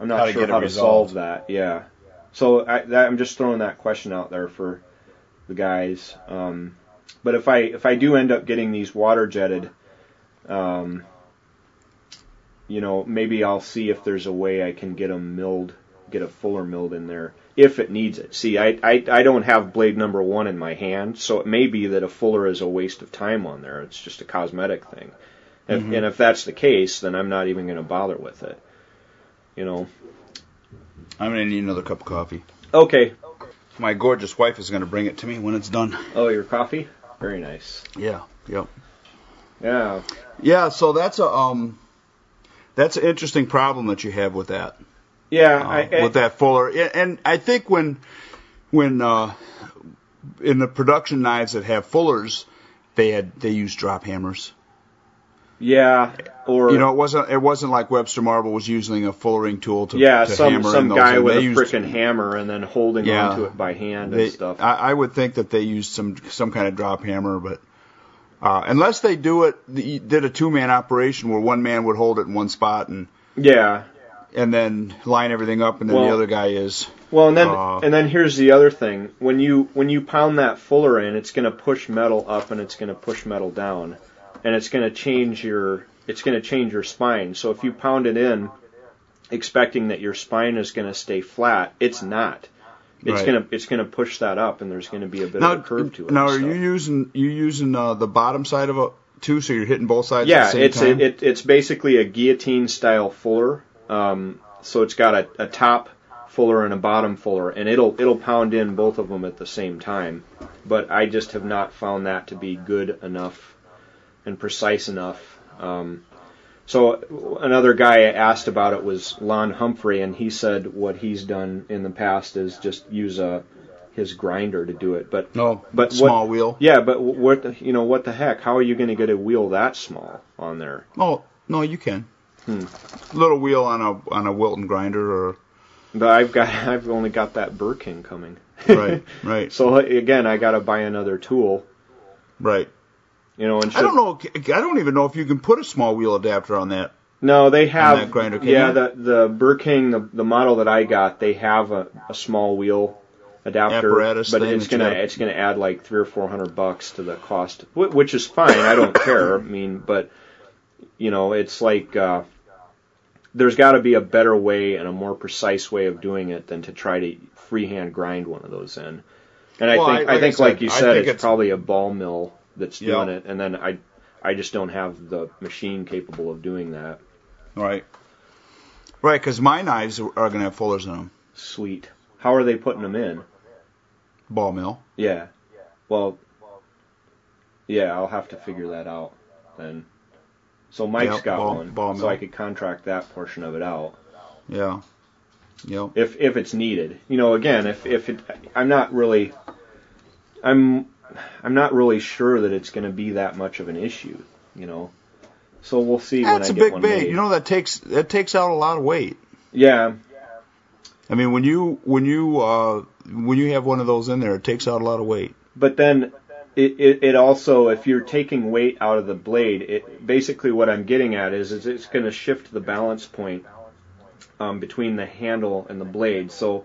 S1: I'm not
S2: How
S1: sure
S2: it
S1: how to
S2: resolved.
S1: solve that. Yeah. So I, that, I'm just throwing that question out there for the guys. Um, but if I if I do end up getting these water jetted, um, you know, maybe I'll see if there's a way I can get them milled, get a fuller milled in there if it needs it. See, I, I I don't have blade number one in my hand, so it may be that a fuller is a waste of time on there. It's just a cosmetic thing. If,
S2: Mhm.
S1: And if that's the case, then I'm not even going to bother with it. You know.
S2: I'm gonna need another cup of coffee.
S1: Okay.
S2: My gorgeous wife is gonna bring it to me when it's done.
S1: Oh, your coffee? Very nice.
S2: Yeah. Yep.
S1: Yeah.
S2: Yeah. So that's a um, that's an interesting problem that you have with that.
S1: Yeah.
S2: uh,
S1: I, I,
S2: with that fuller. And- And I think when when uh, in the production knives that have fullers, they had they use drop hammers.
S1: Yeah. Or
S2: You know, it wasn't it wasn't like Webster Marble was using a fullering tool to
S1: yeah,
S2: to
S1: some
S2: hammer
S1: some guy with a freaking hammer and then holding
S2: Yeah.
S1: onto it by hand
S2: They,
S1: and stuff.
S2: I, I would think that they used some some kind of drop hammer, but uh, unless they do it, the, did a two man operation where one man would hold it in one spot and
S1: yeah.
S2: and then line everything up, and then the other guy is
S1: Well, and then
S2: Uh,
S1: and then here's the other thing: when you when you pound that fuller in, it's going to push metal up and it's going to push metal down, and it's going to change your it's going to change your spine. So if you pound it in, expecting that your spine is going to stay flat, it's not. It's
S2: Right.
S1: gonna it's gonna push that up, and there's going to be a bit
S2: now.
S1: of a curve to it.
S2: now, are you using you using uh, the bottom side of a two, so you're hitting both sides? at
S1: Yeah,
S2: the same
S1: it's a, it, it's basically a guillotine style fuller. Um, so it's got a, a top fuller and a bottom fuller, and it'll it'll pound in both of them at the same time. But I just have not found that to be good enough and precise enough. Um, so another guy asked about it was Lon Humphrey, and he said what he's done in the past is just use a his grinder to do it. But
S2: no,
S1: but
S2: small
S1: what,
S2: wheel.
S1: yeah, but what the, you know what the heck? How are you going to get a wheel that small on there?
S2: Oh no, you can.
S1: Hmm.
S2: Little wheel on a on a Wilton grinder or
S1: But I've got I've only got that Burr King coming.
S2: right, right,
S1: So again, I got to buy another tool.
S2: right.
S1: You know, and
S2: I don't know. I don't even know if you can put a small wheel adapter on that.
S1: No, they have.
S2: grinder,
S1: yeah,
S2: you?
S1: the the Burr King, the, the model that I got, they have a, a small wheel adapter,
S2: Apparatus
S1: but it's gonna it's gonna add like three or four hundred bucks to the cost, which is fine. I don't care. I mean, but you know, it's like uh, there's got to be a better way and a more precise way of doing it than to try to freehand grind one of those in. And I think
S2: I-
S1: I,
S2: like I
S1: think like
S2: said,
S1: you
S2: I
S1: said, it's,
S2: it's-
S1: probably a ball mill that's
S2: Yeah.
S1: doing it, and then I I just don't have the machine capable of doing that.
S2: Right. Right, because my knives are going to have fullers in them.
S1: Sweet. How are they putting them in?
S2: Ball mill.
S1: Yeah. Well, yeah, I'll have to figure that out then. So Mike's
S2: Yep,
S1: got
S2: ball-
S1: one,
S2: ball
S1: so
S2: mill.
S1: I could contract that portion of it out
S2: Yeah. Yep.
S1: if if it's needed. You know, again, if if it, I'm not really, I'm I'm not really sure that it's going to be that much of an issue. You know, so we'll see
S2: That's a
S1: when I get
S2: big bait. You know that takes that takes out a lot of weight.
S1: yeah,
S2: I mean, when you when you uh, when you have one of those in there, it takes out a lot of weight.
S1: But then it, it, it also, if you're taking weight out of the blade, it basically what I'm getting at is, is it's going to shift the balance point um, between the handle and the blade. So,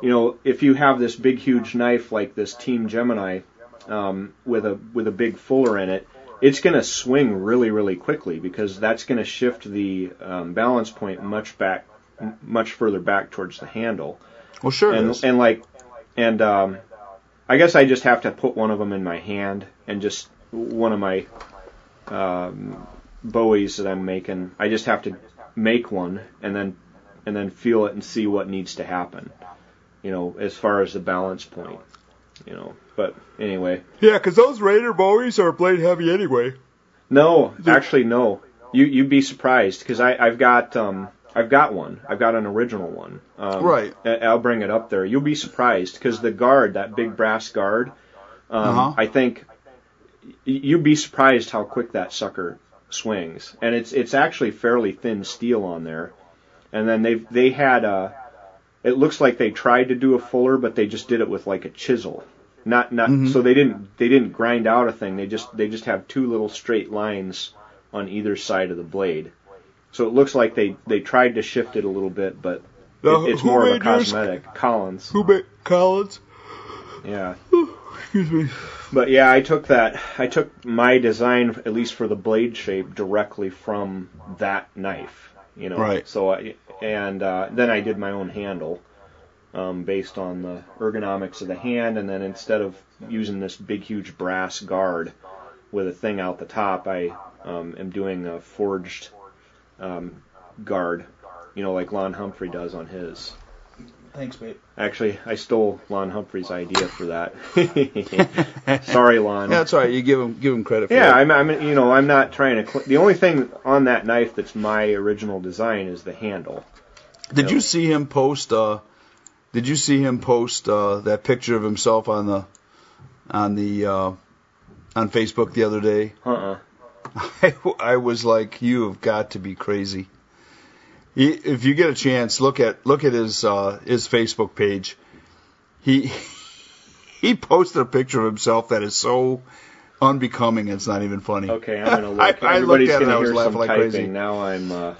S1: you know, if you have this big, huge knife like this Team Gemini um, with a with a big fuller in it, it's going to swing really, really quickly because that's going to shift the um, balance point much back, much further back towards the handle
S2: Well, sure
S1: and and like and um I guess I just have to put one of them in my hand and just one of my um bowies that I'm making. I just have to make one and then and then feel it and see what needs to happen. You know, as far as the balance point. you know. But anyway,
S2: Yeah, 'cause those Raider Bowies are blade heavy anyway.
S1: no, actually no. You you'd be surprised because I I've got um I've got one. I've got an original one. Um,
S2: Right.
S1: I'll bring it up there. You'll be surprised because the guard, that big brass guard, um,
S2: Uh-huh.
S1: I think you'd be surprised how quick that sucker swings. And it's it's actually fairly thin steel on there. And then they've they had a. It looks like they tried to do a fuller, but they just did it with like a chisel. Not not
S2: Mhm.
S1: so they didn't they didn't grind out a thing. They just they just have two little straight lines on either side of the blade. So it looks like they they tried to shift it a little bit, but
S2: Now,
S1: it, it's more of a
S2: made yours?
S1: cosmetic. Collins.
S2: Who made Collins?
S1: Yeah.
S2: Excuse me.
S1: But yeah, I took that. I took my design, at least for the blade shape, directly from that knife. You know.
S2: Right.
S1: So I and uh, then I did my own handle, um, based on the ergonomics of the hand, and then instead of using this big, huge brass guard with a thing out the top, I um, am doing a forged um, guard. You know, like Lon Humphrey does on his.
S2: Thanks, babe.
S1: Actually, I stole Lon Humphrey's idea for that. Sorry, Lon.
S2: Yeah, that's all right. You give him give him credit for
S1: Yeah,
S2: that.
S1: I'm, I'm, you know, I'm not trying to. Cl- the only thing on that knife that's my original design is the handle.
S2: Did
S1: Yeah.
S2: you see him post? Uh, did you see him post uh, that picture of himself on the on the uh, on Facebook the other day?
S1: Uh-uh.
S2: I, I was like, you have got to be crazy. He, if you get a chance, look at look at his uh, his Facebook page. He he posted a picture of himself that is so unbecoming. It's not even funny.
S1: Okay, I'm gonna look.
S2: I- I looked at it, I was laughing like crazy.
S1: Now I'm. Uh,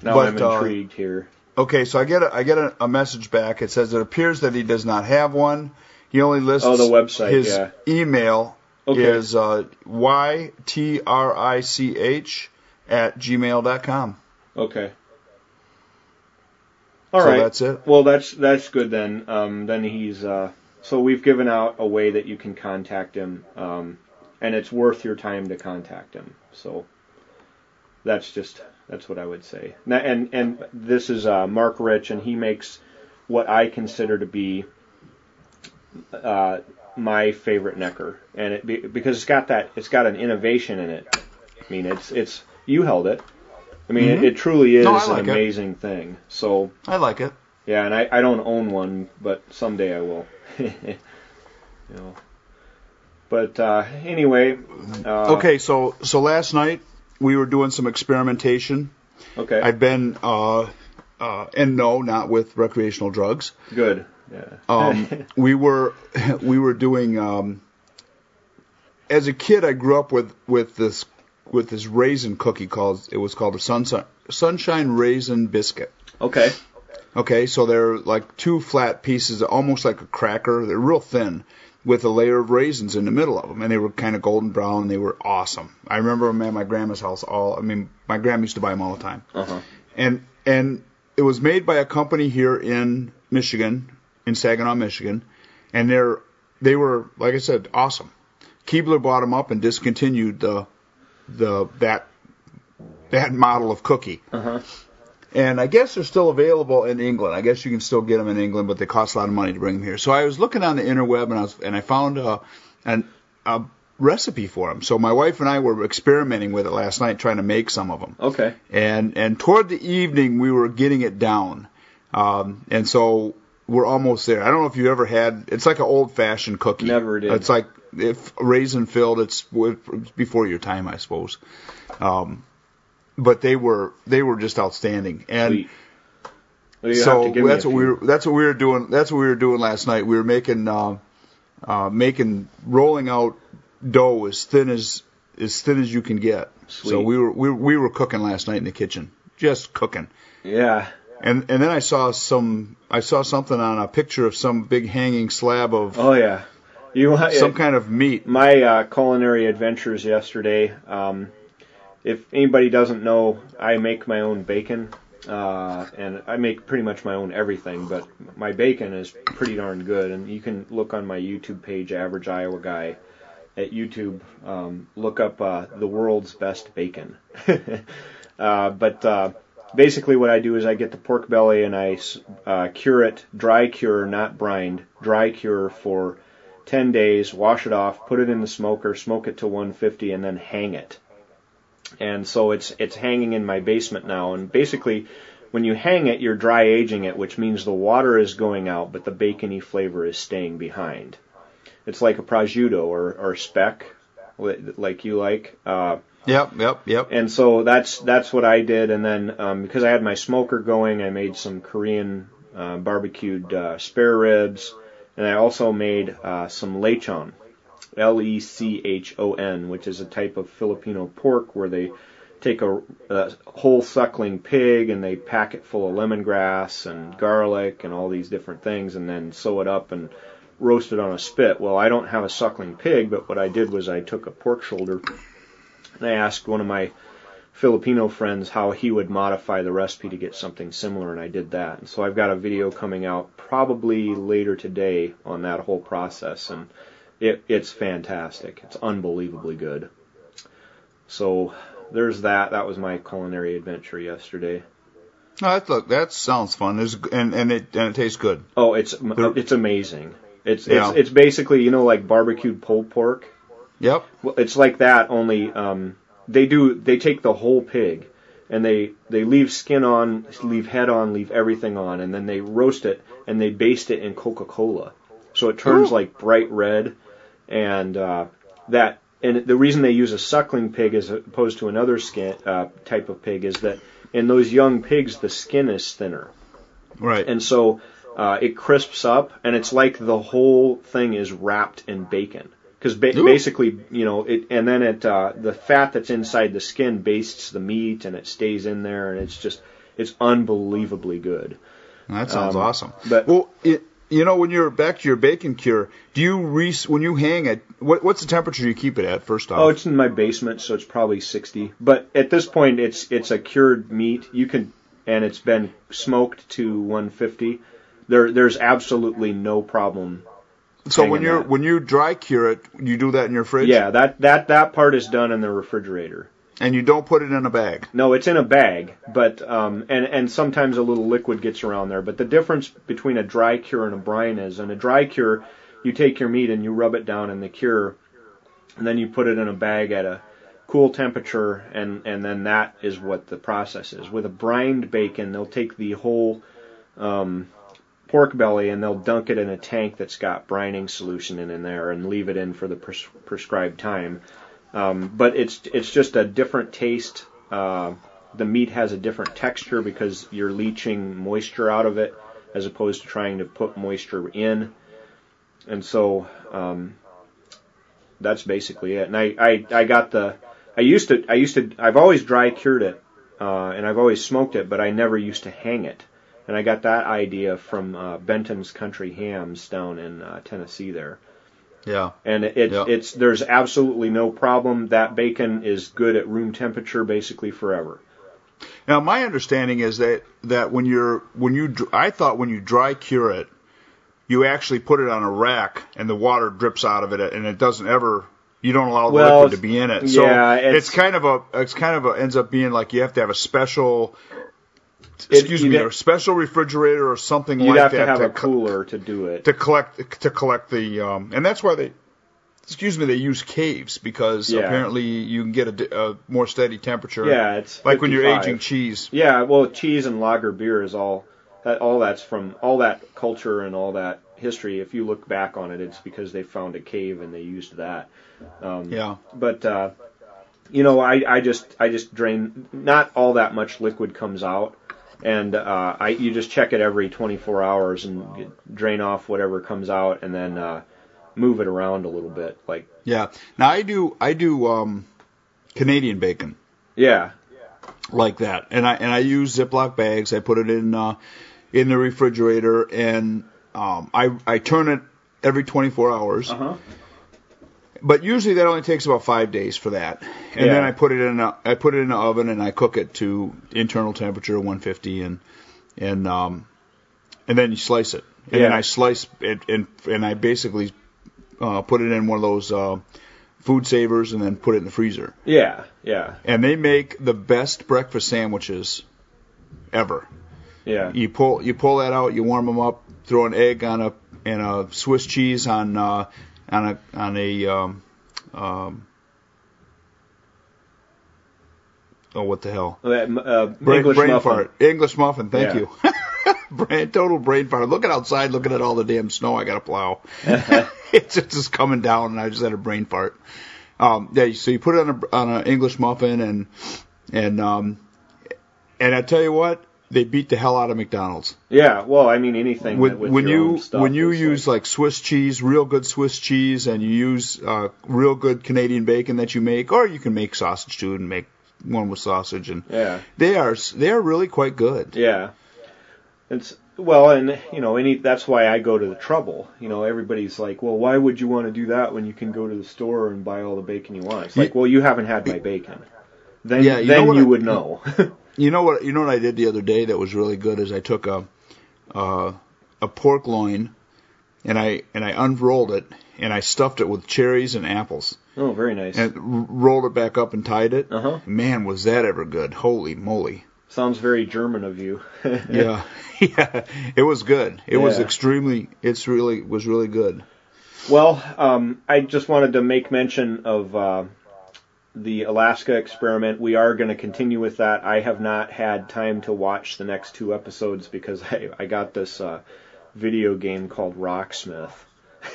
S1: now
S2: But,
S1: I'm
S2: uh,
S1: intrigued here.
S2: Okay, so I get a, I get a, a message back. It says it appears that he does not have one. He only lists
S1: Oh, the website,
S2: His
S1: yeah.
S2: email
S1: Okay.
S2: is uh, ytrich at gmail dot com.
S1: Okay. All
S2: so
S1: right.
S2: that's it.
S1: Well, that's that's good then. Um, then he's. Uh, so we've given out a way that you can contact him, um, and it's worth your time to contact him. So that's just that's what I would say. And and this is uh, Mark Rich, and he makes what I consider to be uh, my favorite necker, and it be, because it's got that it's got an innovation in it. I mean, it's it's you held it. I mean,
S2: Mhm.
S1: it, it truly is
S2: No, like
S1: an
S2: it.
S1: amazing thing. So
S2: I like it.
S1: yeah, and I, I don't own one, but someday I will. you know. But uh, anyway. Uh,
S2: Okay, so so last night we were doing some experimentation.
S1: Okay.
S2: I've been uh, uh, and no, not with recreational drugs.
S1: Good. Yeah.
S2: Um, we were we were doing. Um, as a kid, I grew up with with this with this raisin cookie called it was called a sunshine sunshine raisin biscuit.
S1: okay.
S2: Okay, so they're like two flat pieces, almost like a cracker. They're real thin, with a layer of raisins in the middle of them, and they were kind of golden brown. and They were awesome. I remember them at my grandma's house. All I mean, my grandma used to buy them all the time.
S1: Uh huh.
S2: And and it was made by a company here in Michigan, in Saginaw, Michigan, and they're they were like I said, awesome. Keebler bought them up and discontinued the the that that model of cookie.
S1: Uh huh.
S2: And I guess they're still available in England. I guess you can still get them in England, but they cost a lot of money to bring them here. So I was looking on the interweb and I was and I found a an, a recipe for them. So my wife and I were experimenting with it last night, trying to make some of them.
S1: Okay.
S2: And and toward the evening we were getting it down, um, and so we're almost there. I don't know if you ever had. It's like an old fashioned cookie.
S1: Never did.
S2: It's like if raisin filled. It's w- before your time, I suppose. Um, but they were they were just outstanding. And
S1: Well,
S2: so
S1: to give me
S2: that's what we were that's what we were doing that's what we were doing last night we were making uh, uh, making rolling out dough as thin as as thin as you can get so we were we, we were cooking last night in the kitchen just cooking
S1: Yeah.
S2: and and then I saw some I saw something on a picture of some big hanging slab of
S1: Oh yeah. You want
S2: some kind of meat
S1: my uh, culinary adventures yesterday. Um, if anybody doesn't know, I make my own bacon, uh, and I make pretty much my own everything. But my bacon is pretty darn good, and you can look on my YouTube page, Average Iowa Guy, at YouTube. Um, look up uh, the world's best bacon. uh, but uh, basically, what I do is I get the pork belly and I uh, cure it, dry cure, not brined, dry cure for 10 days, wash it off, put it in the smoker, smoke it to 150, and then hang it. And so it's it's hanging in my basement now. And basically, when you hang it, you're dry aging it, which means the water is going out, but the bacony flavor is staying behind. It's like a prosciutto or or speck, like you like. Uh,
S2: Yep, yep, yep.
S1: and so that's that's what I did. And then um, because I had my smoker going, I made some Korean uh, barbecued uh, spare ribs, and I also made uh, some lechon, L-E-C-H-O-N, which is a type of Filipino pork where they take a, a whole suckling pig and they pack it full of lemongrass and garlic and all these different things, and then sew it up and roast it on a spit. Well, I don't have a suckling pig, but what I did was I took a pork shoulder and I asked one of my Filipino friends how he would modify the recipe to get something similar, and I did that. And so I've got a video coming out probably later today on that whole process, and it, it's fantastic. It's unbelievably good. So there's that. That was my culinary adventure yesterday.
S2: No, that look that sounds fun. There's, and and it and it tastes good.
S1: Oh, it's it's amazing. It's
S2: Yeah.
S1: it's it's basically you know like barbecued pulled pork.
S2: Yep.
S1: Well, it's like that only um, they do they take the whole pig and they they leave skin on, leave head on, leave everything on, and then they roast it and they baste it in Coca Cola, so it turns
S2: Ooh.
S1: like bright red, and uh, that and the reason they use a suckling pig as opposed to another skin uh, type of pig is that in those young pigs the skin is thinner
S2: Right.
S1: and so uh, it crisps up, and it's like the whole thing is wrapped in bacon. Because ba- basically, you know, it and then it uh, the fat that's inside the skin bastes the meat, and it stays in there, and it's just it's unbelievably good.
S2: that sounds
S1: um,
S2: awesome.
S1: but-
S2: well, it, you know, when you're back to your bacon cure, do you re when you hang it? What, what's the temperature you keep it at? First off.
S1: Oh, it's in my basement, so it's probably 60. But at this point, it's it's a cured meat. You can and it's been smoked to 150. There there's absolutely no problem
S2: so when you're
S1: that.
S2: when you dry cure it, you do that in your fridge.
S1: Yeah, that that that part is done in the refrigerator.
S2: And you don't put it in a bag.
S1: No, it's in a bag, but um, and and sometimes a little liquid gets around there. But the difference between a dry cure and a brine is, in a dry cure, you take your meat and you rub it down in the cure, and then you put it in a bag at a cool temperature, and and then that is what the process is. With a brined bacon, they'll take the whole um, pork belly and they'll dunk it in a tank that's got brining solution in, in there and leave it in for the pres- prescribed time. Um, but it's it's just a different taste. Uh, the meat has a different texture because you're leaching moisture out of it as opposed to trying to put moisture in. And so um, that's basically it. And I, I, I got the I used to I used to I've always dry cured it uh, and I've always smoked it, but I never used to hang it. And I got that idea from uh, Benton's Country Hams down in uh, Tennessee there
S2: Yeah.
S1: and it,
S2: Yeah.
S1: it's there's absolutely no problem. That bacon is good at room temperature basically forever.
S2: Now, my understanding is that that when you're when you I thought when you dry cure it, you actually put it on a rack and the water drips out of it and it doesn't ever. You don't allow the
S1: Well,
S2: liquid to be in it. So
S1: yeah,
S2: it's,
S1: it's-
S2: kind of a it's kind of a ends up being like you have to have a special.
S1: It-
S2: Excuse
S1: you'd
S2: me,
S1: ha-
S2: a special refrigerator or something
S1: You'd
S2: like
S1: have
S2: that
S1: to have a
S2: co-
S1: cooler to do it.
S2: to collect to collect the um, and that's why they excuse me they use caves because
S1: Yeah.
S2: apparently you can get a, a more steady temperature.
S1: Yeah, it's
S2: like when you're aging cheese.
S1: Yeah, well, cheese and lager beer is all that all that's from all that culture and all that history. If you look back on it, it's because they found a cave and they used that. Um,
S2: Yeah.
S1: But uh, you know, I I just I just drain. Not all that much liquid comes out, and uh, I you just check it every 24 hours and get, drain off whatever comes out, and then uh, move it around a little bit. Like
S2: Yeah. Now I do I do um, Canadian bacon
S1: yeah,
S2: like that, and I and I use Ziploc bags. I put it in uh, in the refrigerator, and um, I I turn it every 24 hours.
S1: uh-huh.
S2: But usually that only takes about five days for that, and
S1: Yeah.
S2: then I put it in a, I put it in the oven and I cook it to internal temperature 150 and and um and then you slice it and then I slice it and and I basically uh, put it in one of those uh, food savers and then put it in the freezer.
S1: yeah, yeah,
S2: And they make the best breakfast sandwiches ever.
S1: yeah.
S2: You pull you pull that out, you warm them up, throw an egg on a and a Swiss cheese on uh, on a on a um, um, oh what the hell?
S1: Uh, uh,
S2: brain,
S1: English
S2: brain
S1: muffin.
S2: fart. English muffin thank
S1: Yeah.
S2: you. Brain, total brain fart. Looking outside looking at all the damn snow I got to plow. It's just coming down and I just had a brain fart. Um, yeah so you put it on a on an English muffin and and um, and I tell you what they beat the hell out of McDonald's
S1: Yeah, well, I mean anything
S2: when, when you when you use like, Swiss cheese, real good Swiss cheese, and you use uh, real good Canadian bacon that you make, or you can make sausage too and make one with sausage, and
S1: yeah,
S2: they are they are really quite good.
S1: yeah, it's well, and you know, any that's why I go to the trouble. You know, everybody's like, well, why would you want to do that when you can go to the store and buy all the bacon you want? It's like, well, you haven't had my bacon. Then,
S2: Yeah, you know
S1: then you
S2: I-
S1: would know.
S2: You know what you know what I did the other day that was really good is I took a uh, a pork loin and I and I unrolled it and I stuffed it with cherries and apples
S1: oh, very nice.
S2: and r- rolled it back up and tied it.
S1: Uh huh.
S2: Man, was that ever good! Holy moly!
S1: Sounds very German of you.
S2: yeah, yeah, it was good. It was extremely. It's really was really good.
S1: Well, um, I just wanted to make mention of uh, the Alaska experiment. We are going to continue with that. I have not had time to watch the next two episodes because I, I got this uh, video game called Rocksmith.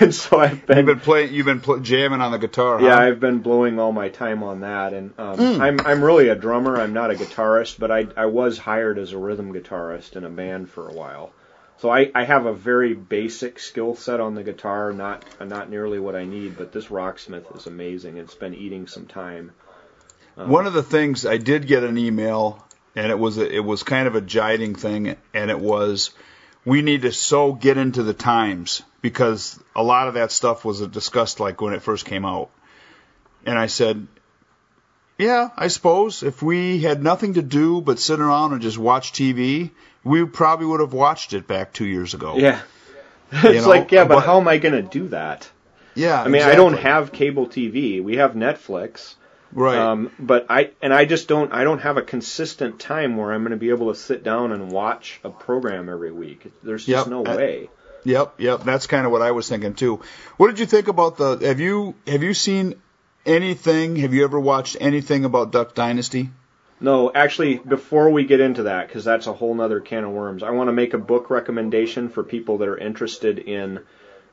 S1: and so I've
S2: You've
S1: been,
S2: been playing. You've been pl- jamming on the guitar.
S1: yeah,
S2: huh?
S1: I've been blowing all my time on that, and um, I'm I'm really a drummer. I'm not a guitarist, but I I was hired as a rhythm guitarist in a band for a while. So I, I have a very basic skill set on the guitar, not not nearly what I need, but this Rocksmith is amazing. It's been eating some time.
S2: One of the things I did get an email, and it was a, it was kind of a jiding thing, and it was we need to so get into the times because a lot of that stuff was discussed like when it first came out, and I said, yeah, I suppose if we had nothing to do but sit around and just watch TV, we probably would have watched it back two years ago.
S1: Yeah. It's
S2: know,
S1: like, yeah, but,
S2: but-
S1: how am I going to do that?
S2: yeah.
S1: I mean, I don't have cable TV. We have Netflix.
S2: right.
S1: Um, but I and I just don't I don't have a consistent time where I'm going to be able to sit down and watch a program every week. There's just
S2: Yep.
S1: no
S2: I-
S1: way.
S2: Yep, yep. That's kind of what I was thinking too. What did you think about the? Have you have you seen anything? Have you ever watched anything about Duck Dynasty?
S1: No, actually, before we get into that, because that's a whole nother can of worms, I want to make a book recommendation for people that are interested in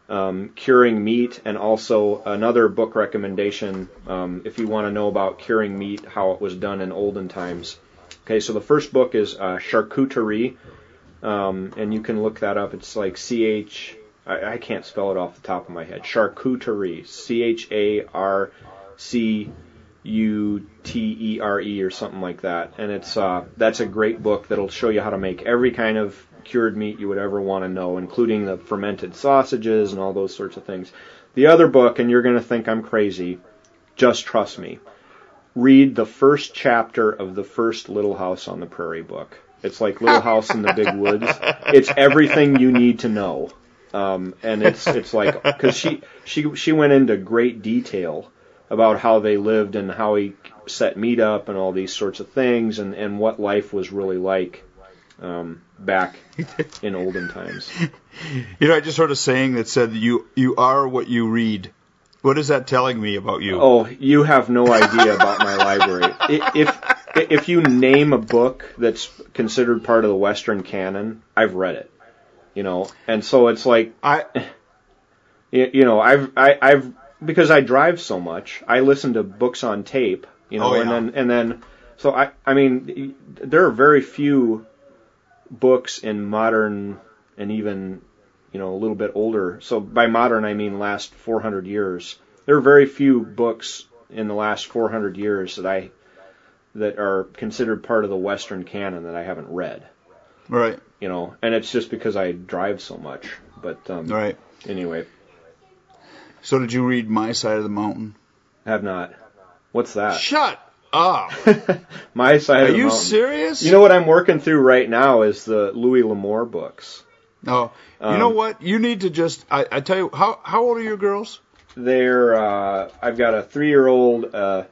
S1: um, curing meat, and also another book recommendation um, if you want to know about curing meat, how it was done in olden times. Okay, so the first book is uh, Charcuterie, um, and you can look that up. It's like C H. I, I can't spell it off the top of my head. Charcuterie, C H A R C U T E R E or something like that. And it's uh, that's a great book that'll show you how to make every kind of cured meat you would ever want to know, including the fermented sausages and all those sorts of things. The other book, and you're going to think I'm crazy, just trust me. Read the first chapter of the first Little House on the Prairie book. It's like Little House in the Big Woods. It's everything you need to know. Um, and it's it's like because she she she went into great detail about how they lived and how he set meat up and all these sorts of things and and what life was really like um, back in olden times.
S2: You know, I just heard a saying that said you you are what you read. What is that telling me about you?
S1: Oh, you have no idea about my library. If if you name a book that's considered part of the Western canon, I've read it. You know, and so it's like
S2: I
S1: you know I've I, I've because I drive so much, I listen to books on tape. You know,
S2: Oh,
S1: and then and then so I I mean there are very few books in modern and even you know a little bit older. So by modern I mean last 400 years. There are very few books in the last 400 years that I that are considered part of the Western canon that I haven't read.
S2: right,
S1: You know, and it's just because I drive so much. But um,
S2: right.
S1: anyway,
S2: So did you read My Side of the Mountain?
S1: have not. What's that?
S2: Shut up.
S1: My side
S2: Are
S1: of the
S2: you serious?
S1: You know what I'm working through right now is the Louis L'Amour books.
S2: No. you
S1: Um,
S2: know what? You need to just. I, I tell you, how how old are your girls?
S1: They're uh, I've got a three year old. Uh,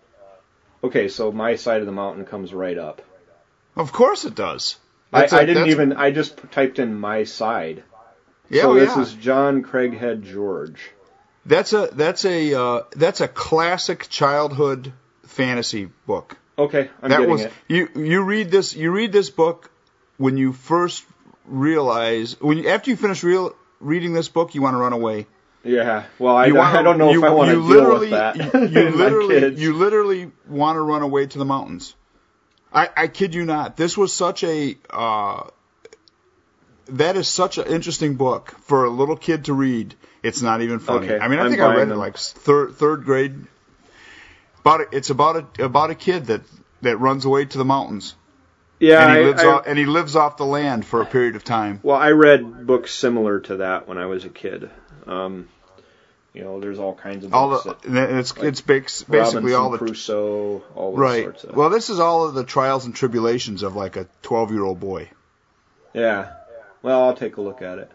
S1: okay, so my side of the mountain comes right up.
S2: Of course it does.
S1: I,
S2: That's
S1: I
S2: a-
S1: didn't even. I just typed in my side.
S2: Yeah,
S1: so
S2: oh,
S1: this
S2: yeah.
S1: is John Craighead George.
S2: That's a that's a uh, that's a classic childhood fantasy book.
S1: Okay, I'm
S2: that
S1: getting
S2: was
S1: it.
S2: you you read this you read this book when you first realize when you, after you finish real reading this book you want to run away.
S1: Yeah. Well, I,
S2: wanna-
S1: I don't know
S2: you-
S1: if I want to deal
S2: literally-
S1: with that.
S2: You, you literally you literally want to run away to the mountains. I, I kid you not. This was such a uh, that is such an interesting book for a little kid to read. It's not even funny.
S1: Okay,
S2: I mean, I
S1: I'm
S2: think I read it
S1: them.
S2: like third third grade. About it's about a about a kid that that runs away to the mountains
S1: yeah,
S2: and he lives
S1: I-
S2: off and he lives off the land for a period of time.
S1: Well, I read books similar to that when I was a kid. Um, you know, there's all kinds of
S2: All the
S1: that
S2: and it's it's bas- basically
S1: Robinson
S2: all the
S1: Crusoe, all those
S2: right.
S1: sorts of.
S2: Well, this is all of the trials and tribulations of like a 12 year old boy.
S1: yeah. Well, I'll take a look at it.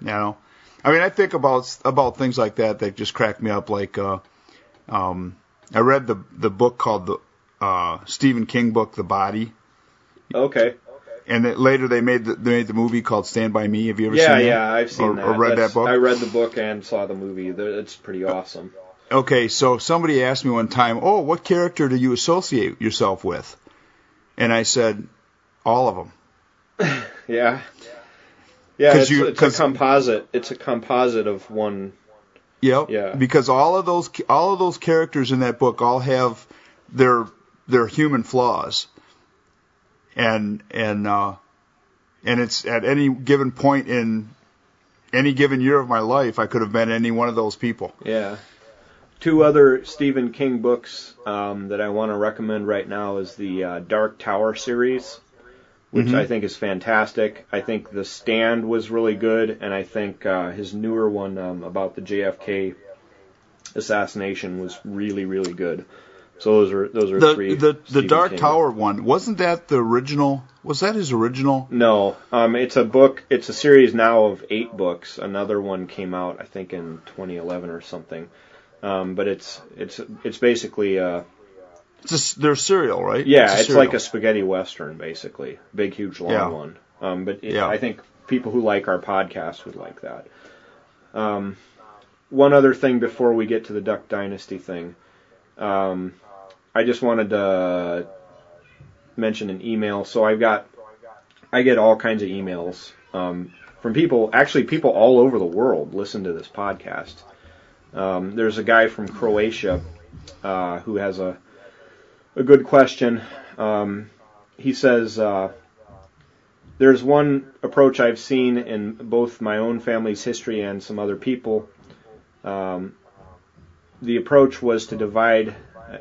S2: You know, I mean, I think about about things like that that just crack me up. Like, uh, um, I read the the book called the uh, Stephen King book, The Body,
S1: Okay.
S2: and then later they made the, they made the movie called Stand by Me. Have you ever
S1: Yeah,
S2: seen that?
S1: yeah, yeah, I've seen
S2: or,
S1: that.
S2: or read
S1: That's-
S2: that book?
S1: I read the book and saw the movie. It's pretty awesome.
S2: Okay, so somebody asked me one time, "Oh, what character do you associate yourself with?" And I said, "All of them."
S1: Yeah. Yeah, it's,
S2: you-
S1: it's a composite. It's a composite of one.
S2: Yep.
S1: Yeah.
S2: Because all of those all of those characters in that book all have their their human flaws. And and uh and it's at any given point in any given year of my life I could have been any one of those people.
S1: Yeah. Two other Stephen King books um, that I want to recommend right now is the uh, Dark Tower series, which
S2: Mhm.
S1: I think is fantastic. I think The Stand was really good, and I think uh, his newer one um, about the JFK assassination was really, really good. So those are those are
S2: The
S1: three.
S2: the the Dark
S1: King.
S2: Tower one, wasn't that the original was that his original?
S1: No, um, it's a book. It's a series now of eight books. Another one came out, I think, in 2011 or something. Um, but it's it's it's basically uh,
S2: It's a, they're serial, right?
S1: yeah,
S2: a
S1: it's like a spaghetti western, basically, big, huge, long
S2: Yeah.
S1: one. Um, but it,
S2: Yeah.
S1: I think people who like our podcast would like that. Um, one other thing before we get to the Duck Dynasty thing, um, I just wanted to mention an email. So I've got, I get all kinds of emails um, from people. Actually, people all over the world listen to this podcast. Um, there's a guy from Croatia uh, who has a a good question. Um, he says uh, there's one approach I've seen in both my own family's history and some other people. Um, the approach was to divide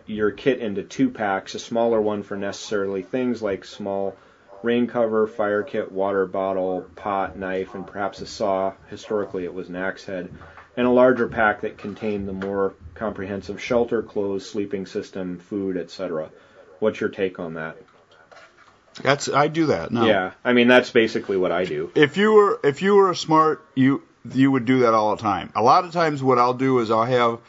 S1: your kit into two packs, a smaller one for necessarily things like small rain cover, fire kit, water bottle, pot, knife, and perhaps a saw. Historically, it was an axe head. And a larger pack that contained the more comprehensive shelter, clothes, sleeping system, food, etc. What's your take on that?
S2: That's I do that. No.
S1: Yeah, I mean that's basically what I do.
S2: if you were if you were smart, you you would do that all the time. A lot of times, what I'll do is I'll have,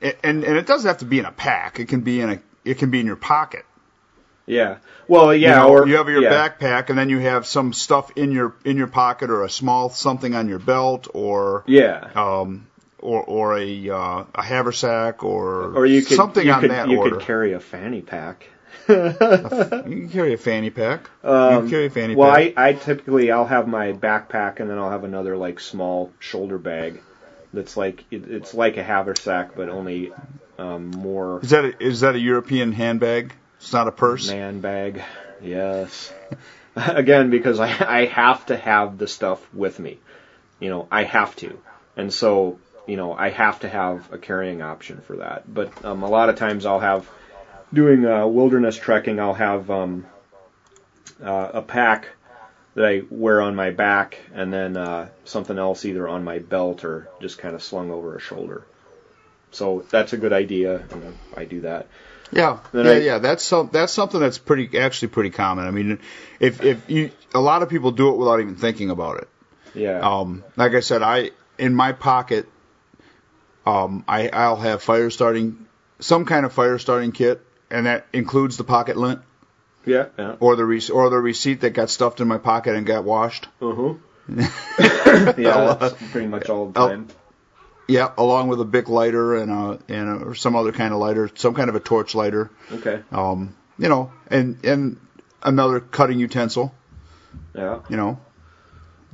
S2: and and it doesn't have to be in a pack. It can be in a it can be in your pocket.
S1: Yeah. Well, yeah.
S2: you, know,
S1: or
S2: you have your
S1: yeah.
S2: backpack, and then you have some stuff in your in your pocket, or a small something on your belt, or
S1: Yeah.
S2: um or or a uh, a haversack, or
S1: Or you could
S2: something
S1: you
S2: on
S1: could,
S2: that
S1: you
S2: order.
S1: could carry a fanny pack.
S2: you can carry a fanny pack. you
S1: Um,
S2: can carry a fanny
S1: well,
S2: pack.
S1: I, I typically I'll have my backpack and then I'll have another like small shoulder bag that's like it, it's like a haversack but only um, more
S2: is that a, is that a European handbag? It's not a purse.
S1: man bag. Yes. Again, because I I have to have the stuff with me. You know, I have to, and so you know I have to have a carrying option for that. But um, a lot of times I'll have doing uh, wilderness trekking. I'll have um, uh, a pack that I wear on my back, and then uh, something else either on my belt or just kind of slung over a shoulder. So that's a good idea, I do that.
S2: Yeah, yeah,
S1: I-
S2: yeah. That's some, that's something that's pretty actually pretty common. I mean, if if you a lot of people do it without even thinking about it.
S1: Yeah.
S2: Um, like I said, I in my pocket, um, I I'll have fire starting some kind of fire starting kit, and that includes the pocket lint
S1: yeah. Yeah.
S2: or the re- or the receipt that got stuffed in my pocket and got washed.
S1: Uh huh. yeah, that's pretty much all the time.
S2: Yeah, along with a Bic lighter and a and a, or some other kind of lighter, some kind of a torch lighter.
S1: Okay.
S2: Um, you know, and and another cutting utensil.
S1: Yeah.
S2: You know,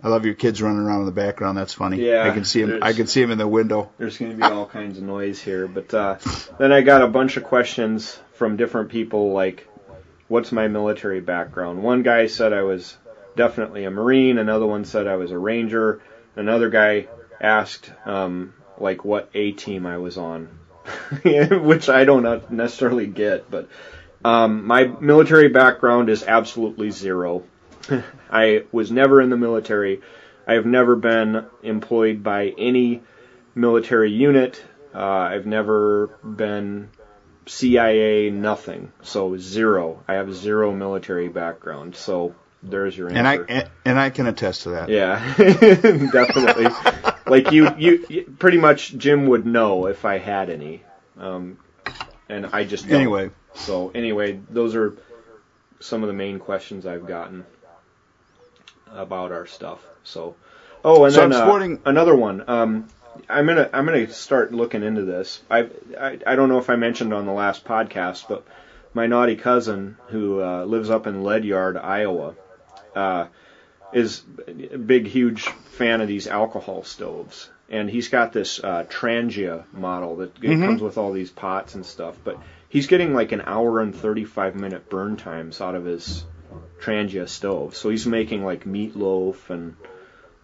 S2: I love your kids running around in the background. That's funny.
S1: Yeah,
S2: I can see them. I can see them in the window.
S1: There's going to be all kinds of noise here, but uh, then I got a bunch of questions from different people like, "What's my military background?" One guy said I was definitely a Marine. Another one said I was a Ranger. Another guy asked um, like what A team I was on, which I don't necessarily get. But um, my military background is absolutely zero. I was never in the military. I have never been employed by any military unit. Uh, I've never been CIA, nothing. So zero. I have zero military background. So there's your answer.
S2: And I and, I can attest to that.
S1: yeah, definitely. like you, you, you, pretty much Jim would know if I had any. Um, and I just don't.
S2: Anyway,
S1: So anyway, those are some of the main questions I've gotten about our stuff. So, oh, and
S2: So
S1: then
S2: I'm
S1: uh, another one. Um, I'm gonna I'm gonna start looking into this. I, I I don't know if I mentioned on the last podcast, but my naughty cousin who uh, lives up in Ledyard, Iowa, uh, is a big huge fan of these alcohol stoves, and he's got this uh, Trangia model that it comes with all these pots and stuff. But he's getting like an hour and 35 minute burn times out of his Trangia stove. So he's making like meatloaf and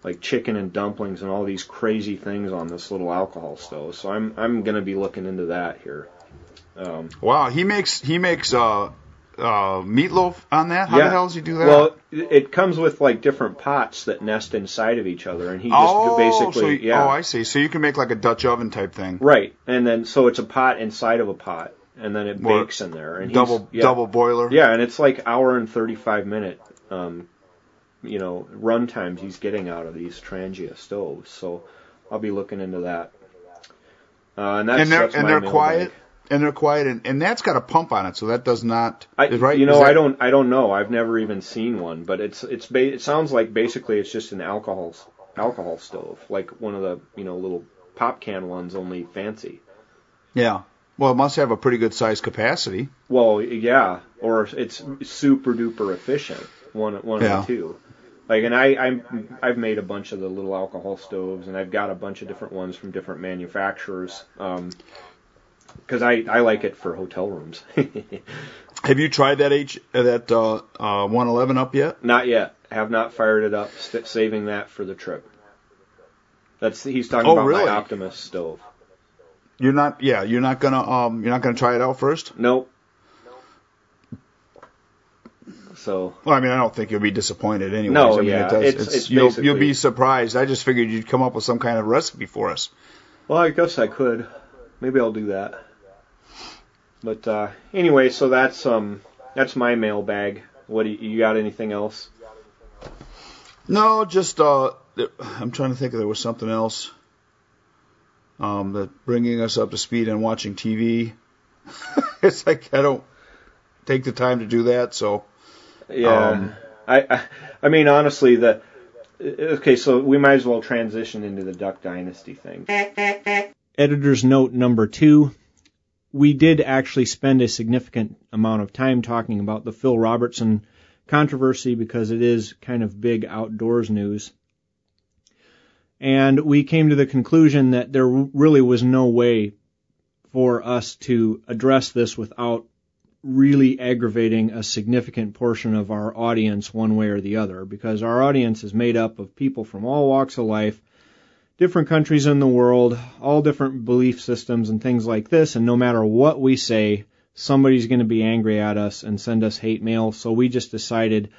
S1: like chicken and dumplings and all these crazy things on this little alcohol stove. So I'm I'm gonna be looking into that here. Um,
S2: wow, he makes he makes uh uh meatloaf on that. How the hell does he do that?
S1: Well, it comes with like different pots that nest inside of each other, and he just
S2: oh,
S1: basically
S2: so,
S1: yeah
S2: oh, I see. So you can make like a Dutch oven type thing.
S1: right, and then so it's a pot inside of a pot, and then it
S2: Well,
S1: bakes in there, and he's-
S2: Double
S1: yeah.
S2: double boiler.
S1: Yeah, and it's like hour and thirty five minute, um, you know, run times he's getting out of these Trangia stoves. So I'll be looking into that. Uh, and that's
S2: and they're and they're quiet. And they're quiet, and, and that's got a pump on it, so that does not.
S1: I,
S2: right?
S1: You know,
S2: that-
S1: I don't, I don't know. I've never even seen one, but it's, it's, ba- it sounds like basically it's just an alcohol, alcohol stove, like one of the, you know, little pop can ones, only fancy.
S2: Yeah. Well, it must have a pretty good size capacity.
S1: Well, yeah, or it's super duper efficient. One, one
S2: Yeah.
S1: of the two. Like, and I, I'm, I've made a bunch of the little alcohol stoves, and I've got a bunch of different ones from different manufacturers. Um, because I, I like it for hotel rooms.
S2: Have you tried that H uh, that uh, uh, 111 up yet?
S1: Not yet. Have not fired it up. St- saving that for the trip. That's he's talking
S2: Oh,
S1: about
S2: really?
S1: my Optimus stove.
S2: You're not. Yeah, you're not gonna. Um, you're not gonna try it out first.
S1: Nope. So
S2: Well, I mean, I don't think you'll be disappointed anyway.
S1: No,
S2: I mean,
S1: yeah,
S2: it does,
S1: it's-
S2: it's,
S1: it's
S2: you'll, you'll be surprised. I just figured you'd come up with some kind of recipe for us.
S1: well, I guess I could. Maybe I'll do that. But uh, anyway, so that's um that's my mailbag. What do you, you got? Anything else?
S2: No, just uh, I'm trying to think if there was something else. Um, that bringing us up to speed and watching TV. it's like I don't take the time to do that, so
S1: Yeah.
S2: Um,
S1: I, I I mean honestly the okay so we might as well transition into the Duck Dynasty thing.
S3: Editor's note number two. We did actually spend a significant amount of time talking about the Phil Robertson controversy because it is kind of big outdoors news. And we came to the conclusion that there really was no way for us to address this without really aggravating a significant portion of our audience one way or the other because our audience is made up of people from all walks of life different countries in the world, all different belief systems and things like this, and no matter what we say, somebody's going to be angry at us and send us hate mail. So we just decided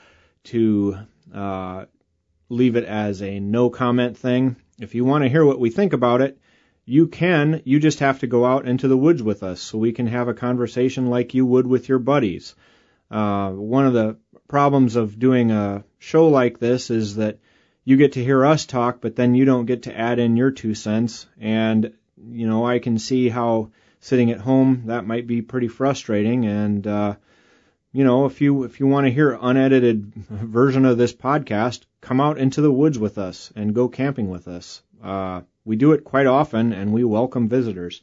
S3: to uh, leave it as a no comment thing. If you want to hear what we think about it, you can. You just have to go out into the woods with us so we can have a conversation like you would with your buddies. Uh, one of the problems of doing a show like this is that you get to hear us talk, but then you don't get to add in your two cents. And, you know, I can see how sitting at home that might be pretty frustrating. And, uh, you know, if you if you want to hear unedited version of this podcast, come out into the woods with us and go camping with us. Uh, we do it quite often, and we welcome visitors.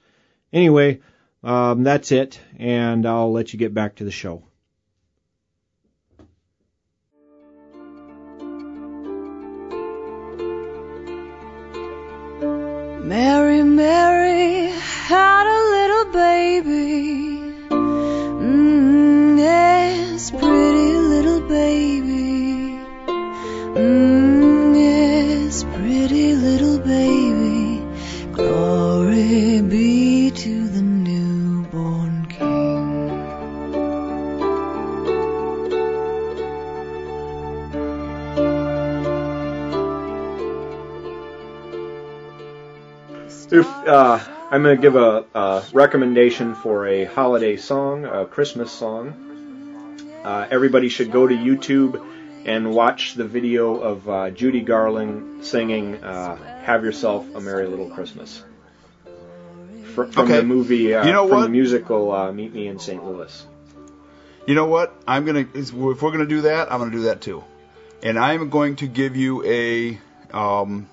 S3: Anyway, um, that's it, and I'll let you get back to the show.
S4: Mary, Mary had a little baby. Mm, yes, pretty
S1: If, uh, I'm going to give a, a recommendation for a holiday song, a Christmas song. Uh, everybody should go to YouTube and watch the video of uh, Judy Garland singing uh, "Have Yourself a Merry Little Christmas" Fr- from
S2: Okay.
S1: the movie, uh,
S2: You know
S1: from
S2: what?
S1: the musical uh, "Meet Me in St. Louis."
S2: You know what? I'm gonna if we're gonna do that, I'm gonna do that too. And I'm going to give you a um,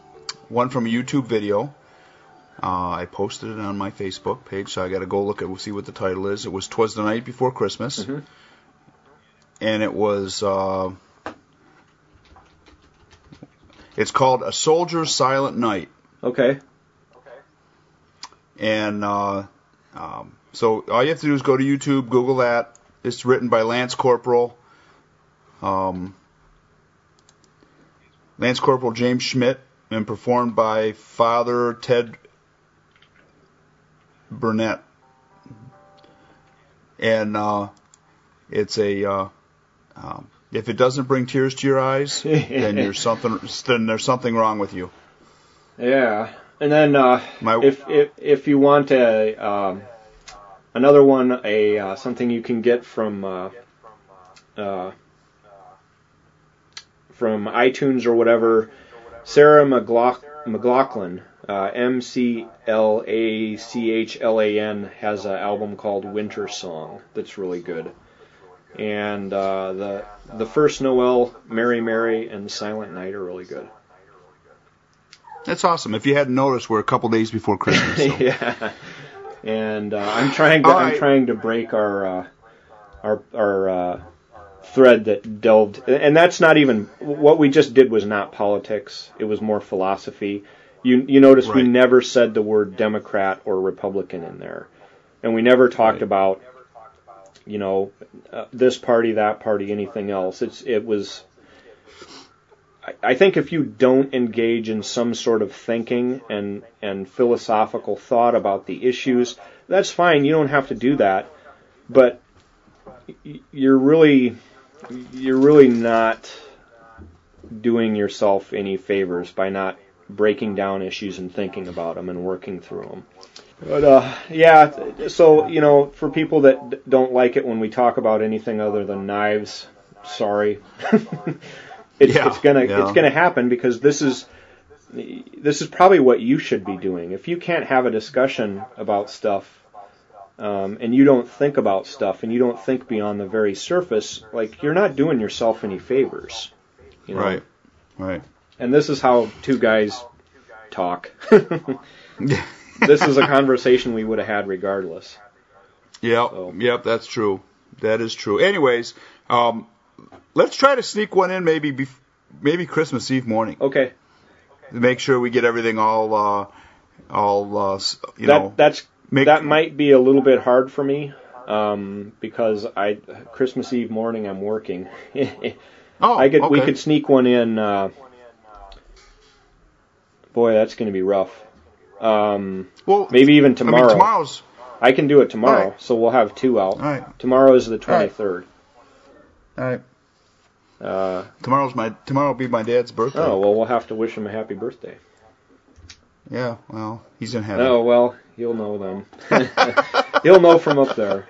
S2: one from a YouTube video. Uh, I posted it on my Facebook page, so I got to go look at see what the title is. It was "Twas the Night Before Christmas,"
S1: Mhm.
S2: and it was. Uh, it's called "A Soldier's Silent Night."
S1: Okay. Okay.
S2: And uh, um, so all you have to do is go to YouTube, Google that. It's written by Lance Corporal, um, Lance Corporal James Schmidt, and performed by Father Ted Burnett. And uh, it's a uh, um, if it doesn't bring tears to your eyes, then you're something. Then there's something wrong with you.
S1: Yeah, and then uh,
S2: My-
S1: if if if you want a um, another one, a uh, something you can get from uh, uh, from iTunes or whatever, Sarah McLaugh- McLachlan, uh, M C L A C H L A N, has an album called Wintersong that's really good. And uh, the the first Noel, Mary Mary, and Silent Night are really good.
S2: That's awesome. If you hadn't noticed, we're a couple days before Christmas. So.
S1: yeah. And uh, I'm trying to I'm trying to break our uh, our our uh, thread that delved and that's not even what we just did was not politics. It was more philosophy. You you notice we never said the word Democrat or Republican in there, and we never talked
S2: Right.
S1: about you know uh, this party that party anything else. It's it was. I- I think if you don't engage in some sort of thinking and and philosophical thought about the issues, that's fine. You don't have to do that, but you're really you're really not doing yourself any favors by not breaking down issues and thinking about them and working through them. But uh, yeah, so you know, for people that d- don't like it when we talk about anything other than knives, sorry. it's,
S2: Yeah,
S1: it's gonna
S2: yeah.
S1: it's gonna happen because this is this is probably what you should be doing. If you can't have a discussion about stuff um, and you don't think about stuff and you don't think beyond the very surface, like you're not doing yourself any favors. You know?
S2: Right. Right.
S1: And this is how two guys talk. this is a conversation we would have had regardless.
S2: Yep.
S1: So-
S2: Yep. That's true. That is true. Anyways, um, let's try to sneak one in maybe bef- maybe Christmas Eve morning.
S1: Okay,
S2: Make sure we get everything all uh, all uh, you
S1: that
S2: know.
S1: that's
S2: make-
S1: that might be a little bit hard for me um, because I Christmas Eve morning I'm working.
S2: oh,
S1: I could we could sneak one in. Uh, boy, that's going to be rough. Um,
S2: well
S1: maybe even tomorrow.
S2: I mean, tomorrow's
S1: I can do it tomorrow,
S2: right.
S1: so we'll have two out.
S2: all right.
S1: Tomorrow is the 23rd.
S2: All right.
S1: Uh,
S2: Tomorrow's my tomorrow will be my dad's birthday.
S1: oh well, we'll have to wish him a happy birthday.
S2: Yeah. Well, he's in heaven.
S1: Oh well, you'll know then. He'll know from up there.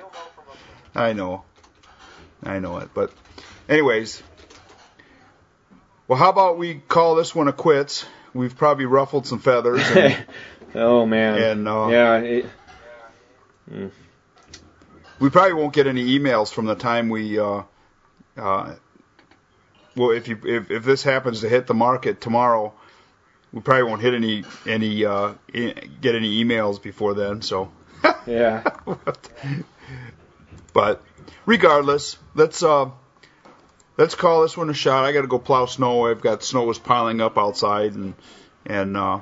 S2: I know. I know it. But, anyways. Well, how about we call this one a quits? We've probably ruffled some feathers. And,
S1: oh man.
S2: and uh,
S1: yeah. It,
S2: we probably won't get any emails from the time we. Uh, uh, well, if you if, if this happens to hit the market tomorrow, we probably won't hit any any uh, get any emails before then. So,
S1: Yeah.
S2: but regardless, let's uh, let's call this one a shot. I got to go plow snow. I've got snow was piling up outside, and and uh,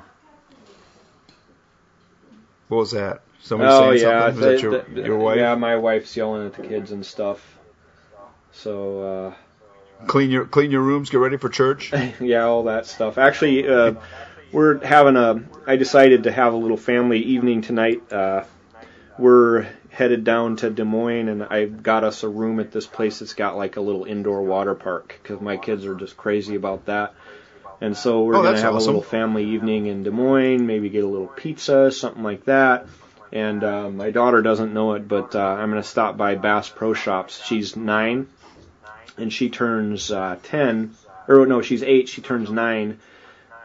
S2: what was that? Somebody
S1: oh
S2: saying
S1: yeah,
S2: something? Was that your,
S1: the- the-
S2: your wife?
S1: Yeah, my wife's yelling at the kids and stuff. So uh,
S2: Clean your clean your rooms. Get ready for church.
S1: yeah, all that stuff. Actually, uh, we're having a. I decided to have a little family evening tonight. Uh, we're headed down to Des Moines, and I got us a room at this place that's got like a little indoor water park because my kids are just crazy about that. And so we're
S2: Oh,
S1: gonna have
S2: awesome.
S1: a little family evening in Des Moines. Maybe get a little pizza, something like that. And uh, my daughter doesn't know it, but uh, I'm gonna stop by Bass Pro Shops. She's nine, and she turns uh, ten. Or no, she's eight. She turns nine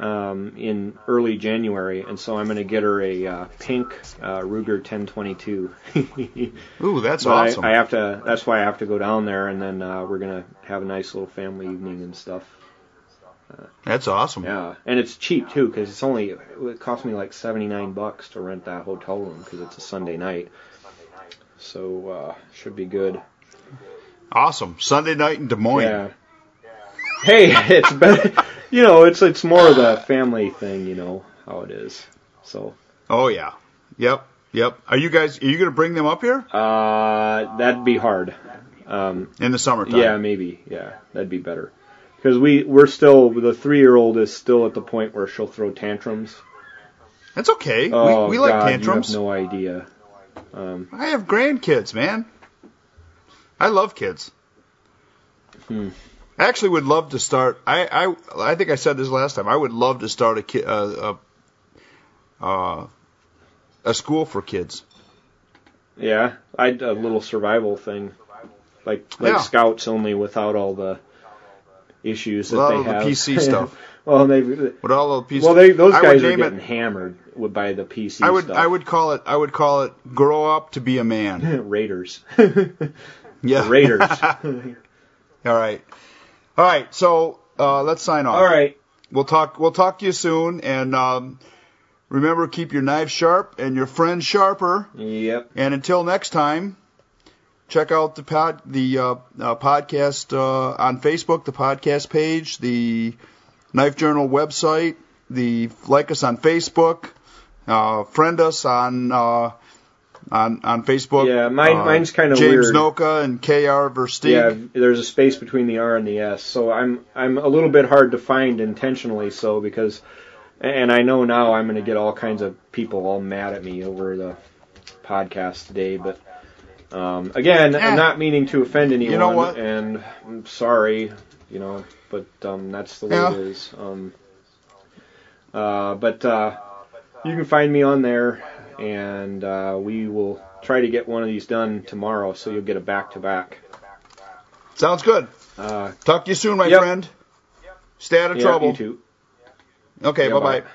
S1: um, in early January, and so I'm going to get her a uh, pink uh, Ruger 1022.
S2: Ooh, that's
S1: But I-
S2: awesome.
S1: I, have to. That's why I have to go down there, and then uh, we're going to have a nice little family evening and stuff.
S2: that's awesome.
S1: Yeah, and it's cheap too because it's only it cost me like 79 bucks to rent that hotel room because it's a Sunday night. So uh, should be good.
S2: Awesome. Sunday night in Des Moines.
S1: Yeah. Hey, it's better. You know, it's it's more of the family thing. You know how it is. So
S2: Oh yeah. Yep. Yep. Are you guys? Are you going to bring them up here
S1: uh, that'd be hard. Um,
S2: in the summertime?
S1: yeah, maybe. Yeah, that'd be better. Because we we're still the three year old is still at the point where she'll throw tantrums.
S2: That's okay.
S1: Oh,
S2: we we like
S1: God,
S2: tantrums.
S1: You have no idea. Um,
S2: I have grandkids, man. I love kids.
S1: Hmm.
S2: I actually would love to start. I, I I think I said this last time. I would love to start a ki- a, a, uh, a school for kids.
S1: yeah, I'd a little survival thing, like like
S2: Yeah.
S1: scouts only without all the issues that
S2: Without
S1: they
S2: all the. PC stuff.
S1: well, they
S2: With all the pieces.
S1: well they those guys are getting
S2: it.
S1: hammered with, by the PC
S2: I would
S1: stuff.
S2: I would call it I would call it grow up to be a man.
S1: Raiders.
S2: Yeah.
S1: Raiders.
S2: All right. All right. So uh, let's sign off.
S1: all right.
S2: We'll talk. We'll talk to you soon. And um, remember, keep your knife sharp and your friends sharper.
S1: Yep.
S2: And until next time, check out the pod, the uh, uh, podcast uh, on Facebook, the podcast page, the Knife Journal website, the like us on Facebook, uh, friend us on uh, on on Facebook.
S1: Yeah, mine-
S2: uh,
S1: mine's kinda
S2: James
S1: weird.
S2: Noka and Kr Versteeg.
S1: Yeah, there's a space between the R and the S, so I'm I'm a little bit hard to find intentionally. So because, and I know now I'm going to get all kinds of people all mad at me over the podcast today. But um, again. I'm not meaning to offend anyone, you
S2: know what?
S1: and I'm sorry, you know, but um, that's the way
S2: Yeah.
S1: it is. Um, uh, but uh, you can find me on there, and uh, we will try to get one of these done tomorrow, so you'll get a back to back.
S2: Sounds good.
S1: Uh,
S2: Talk to you soon, my
S1: Yep.
S2: friend. Stay out of
S1: yeah,
S2: trouble.
S1: You too.
S2: Okay,
S1: Yeah, bye.
S2: bye.